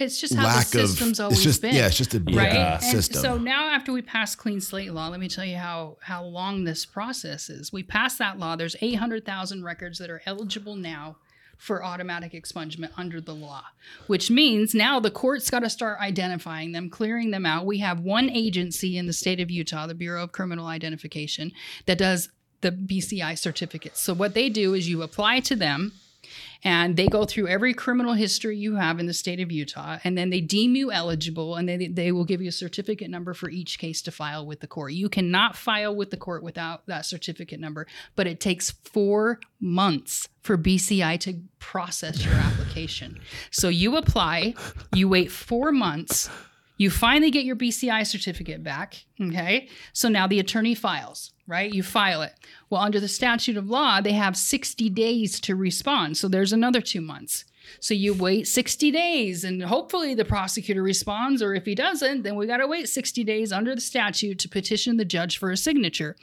It's just how lack the of? system's always It's just been. yeah, it's just a right? And system. so now, after we pass clean slate law, let me tell you how how long this process is. We passed that law. There's 800,000 records that are eligible now for automatic expungement under the law, which means now the court's got to start identifying them, clearing them out. We have one agency in the state of Utah, the Bureau of Criminal Identification, that does the BCI certificates. So what they do is you apply to them and they go through every criminal history you have in the state of Utah, and then they deem you eligible, and they they will give you a certificate number for each case to file with the court. You cannot file with the court without that certificate number, but it takes four months for BCI to process your application. So you apply, you wait four months. You finally get your BCI certificate back. Okay. So now the attorney files, right? You file it. Well, under the statute of law, they have 60 days to respond. So there's another two months. So you wait 60 days and hopefully the prosecutor responds, or if he doesn't, then we got to wait 60 days under the statute to petition the judge for a signature.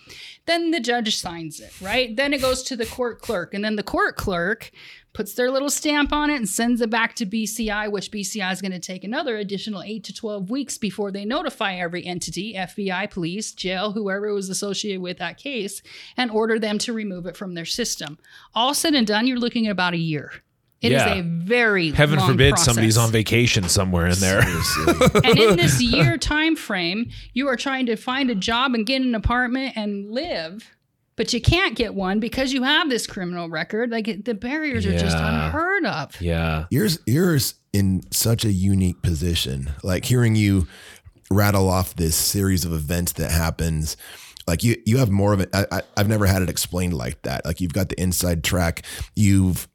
Then the judge signs it, right? Then it goes to the court clerk, and then the court clerk puts their little stamp on it and sends it back to BCI, which BCI is going to take another additional eight to 12 weeks before they notify every entity, FBI, police, jail, whoever was associated with that case, and order them to remove it from their system. All said and done, you're looking at about a year. It is Yeah. a very Heaven long forbid process. somebody's on vacation somewhere in there. *laughs* And in this year time frame, you are trying to find a job and get an apartment and live, but you can't get one because you have this criminal record. Like the barriers are just unheard of. yeah. you're you're in such a unique position. Like hearing you rattle off this series of events that happens. Like you, you have more of it. I, I, I've never had it explained like that. Like you've got the inside track. You've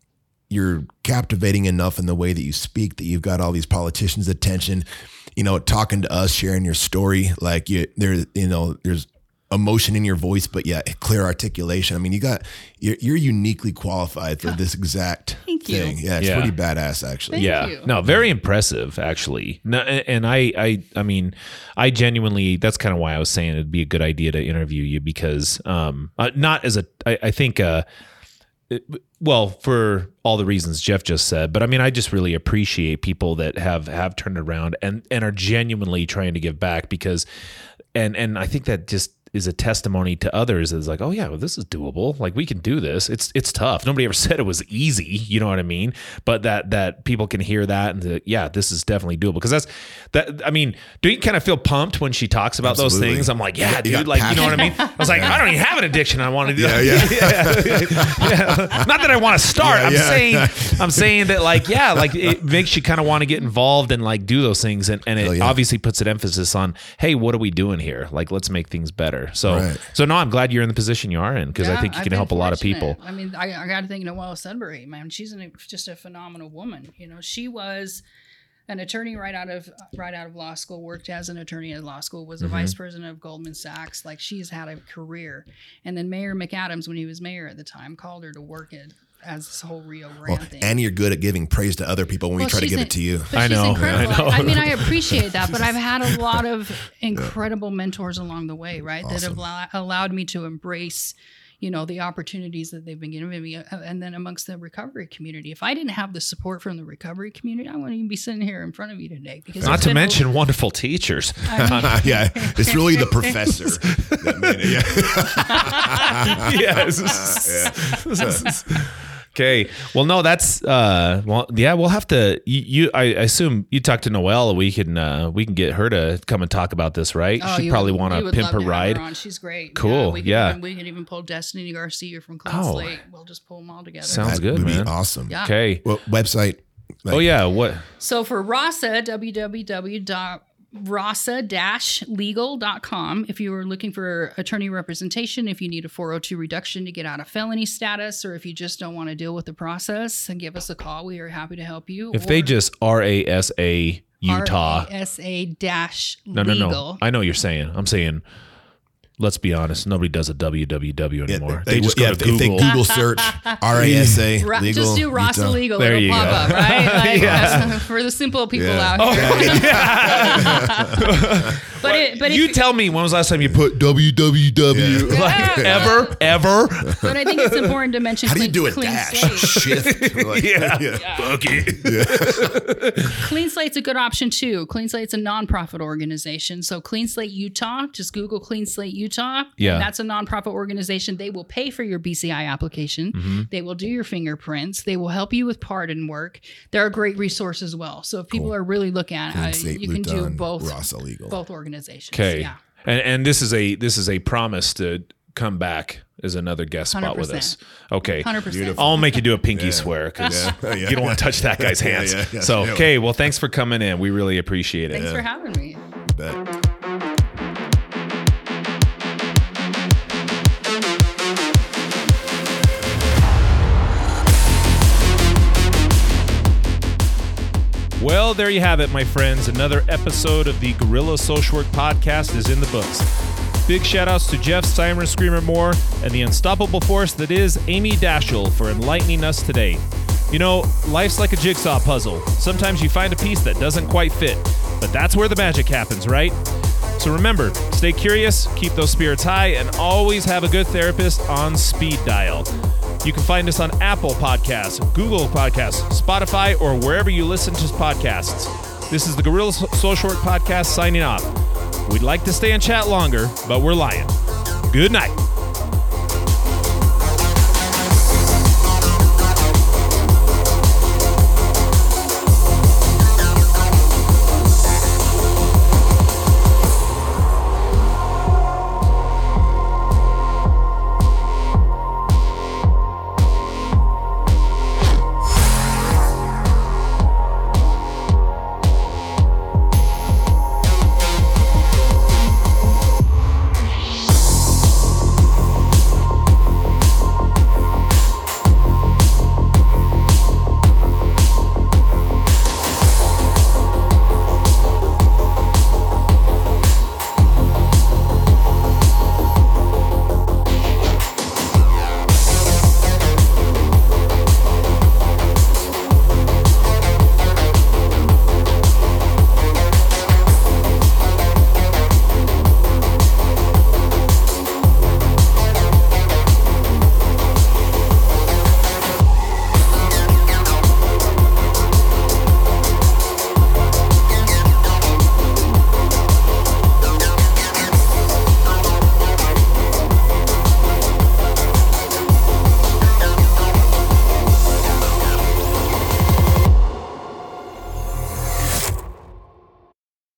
you're captivating enough in the way that you speak that you've got all these politicians' attention. You know, talking to us, sharing your story. Like you, there, you know, there's emotion in your voice, but yeah, clear articulation. I mean, you got you're, you're uniquely qualified for this exact *laughs* Thank you. thing. Yeah, it's Yeah. pretty badass, actually. Thank yeah you. no very impressive actually no, and i i i mean i genuinely that's kind of why i was saying it'd be a good idea to interview you because um uh, not as a i, I think uh it- well for all the reasons jeff just said but i mean i just really appreciate people that have have turned around and and are genuinely trying to give back because and and i think that just is a testimony to others is like, oh yeah, well, this is doable. Like we can do this. It's it's tough. Nobody ever *laughs* said it was easy. You know what I mean? But that that people can hear that and the, yeah, this is definitely doable because that's that. I mean, do you kind of feel pumped when she talks about those things? I'm like, yeah, You dude. Like you know what I mean? I was like, I don't even have an addiction. I want to do. Yeah, that. *laughs* yeah. Yeah. Not that I want to start. Yeah, I'm yeah. saying I'm *laughs* saying that like yeah, like it makes you kind of want to get involved and like do those things and, and it yeah. obviously puts an emphasis on hey, what are we doing here? Like let's make things better. So Right. so no, I'm glad you're in the position you are in because I think you I've can been help a lot of people. I mean, I, I got to think Noella Sudbury, man. She's an, just a phenomenal woman. You know, she was an attorney right out of right out of law school. Worked as an attorney at law school. Was a Mm-hmm. vice president of Goldman Sachs. Like she's had a career. And then Mayor McAdams, when he was mayor at the time, called her to work it as this whole Rio Grande Well, thing. and you're good at giving praise to other people when we try to give in- it to you. I know, incredible. I know. I, mean, I appreciate that, but I've had a *laughs* lot of incredible mentors along the way, right? That have Awesome. allowed me to embrace, you know, the opportunities that they've been giving me, uh, and then amongst the recovery community. If I didn't have the support from the recovery community, I wouldn't even be sitting here in front of you today. Because Not to been- mention wonderful teachers. *laughs* *laughs* yeah, it's really the professor. that made it. Yeah. yes. Okay. Well, no, that's uh. Well, yeah, we'll have to. You, you I assume you talked to Noella. We can uh we can get her to come and talk about this, right? Oh, She'd probably want to pimp her ride. on. She's great. Cool, we can yeah. Even, we can even pull Destiny Garcia from Clean Oh. Slate. We'll just pull them all together. Sounds That good, would man. be awesome. Yeah. Okay. Well, website. like- Oh yeah. What? So for RASA, www.rasa-legal.com. If you are looking for attorney representation, if you need a 402 reduction to get out of felony status, or if you just don't want to deal with the process, then give us a call. We are happy to help you. If they just R A S A Utah. RASA dash No, no, no. I know what you're saying. I'm saying. Let's be honest. Nobody does a www Yeah, anymore. they, they, just yeah, go to if they Google. Google search *laughs* RASA Ra- legal. just do RASA Utah. legal. There it'll you pop go. up, right? *laughs* Like, Yeah. *laughs* for the simple people Yeah. out oh, here. but it, but you if, tell me when was the last time you put www Yeah. like Yeah. ever ever? but I think it's important to mention. How do you do a clean dash? slate. Shift. Like, Yeah. Bucky. Clean Slate's a good option too. Clean Slate's a nonprofit organization. So Clean Slate Utah, just Google Clean Slate Utah. Yeah. That's a nonprofit organization. They will pay for your BCI application. Mm-hmm. They will do your fingerprints. They will help you with pardon work. They're a great resource as well. So if people are really looking at it, Slate, you can do both RASA legal. both organizations. Okay. Yeah. And and this is a this is a promise to come back as another guest spot with us. Okay. 100%. I'll make you do a pinky swear because Yeah. *laughs* Yeah. you don't want to touch that guy's *laughs* hands. yeah, yeah. So okay, well, thanks for coming in. We really appreciate it. Thanks for having me. Bet. Well, there you have it, my friends. Another episode of the Gorilla Social Work Podcast is in the books. Big shout outs to Jeff Simer Screamer Moore and the unstoppable force that is Amy Daeschel for enlightening us today. You know, life's like a jigsaw puzzle. Sometimes you find a piece that doesn't quite fit, but that's where the magic happens, right? So remember, stay curious, keep those spirits high, and always have a good therapist on speed dial. You can find us on Apple Podcasts, Google Podcasts, Spotify, or wherever you listen to podcasts. This is the Gorilla So- Social Work Podcast signing off. We'd like to stay and chat longer, but we're lying. Good night.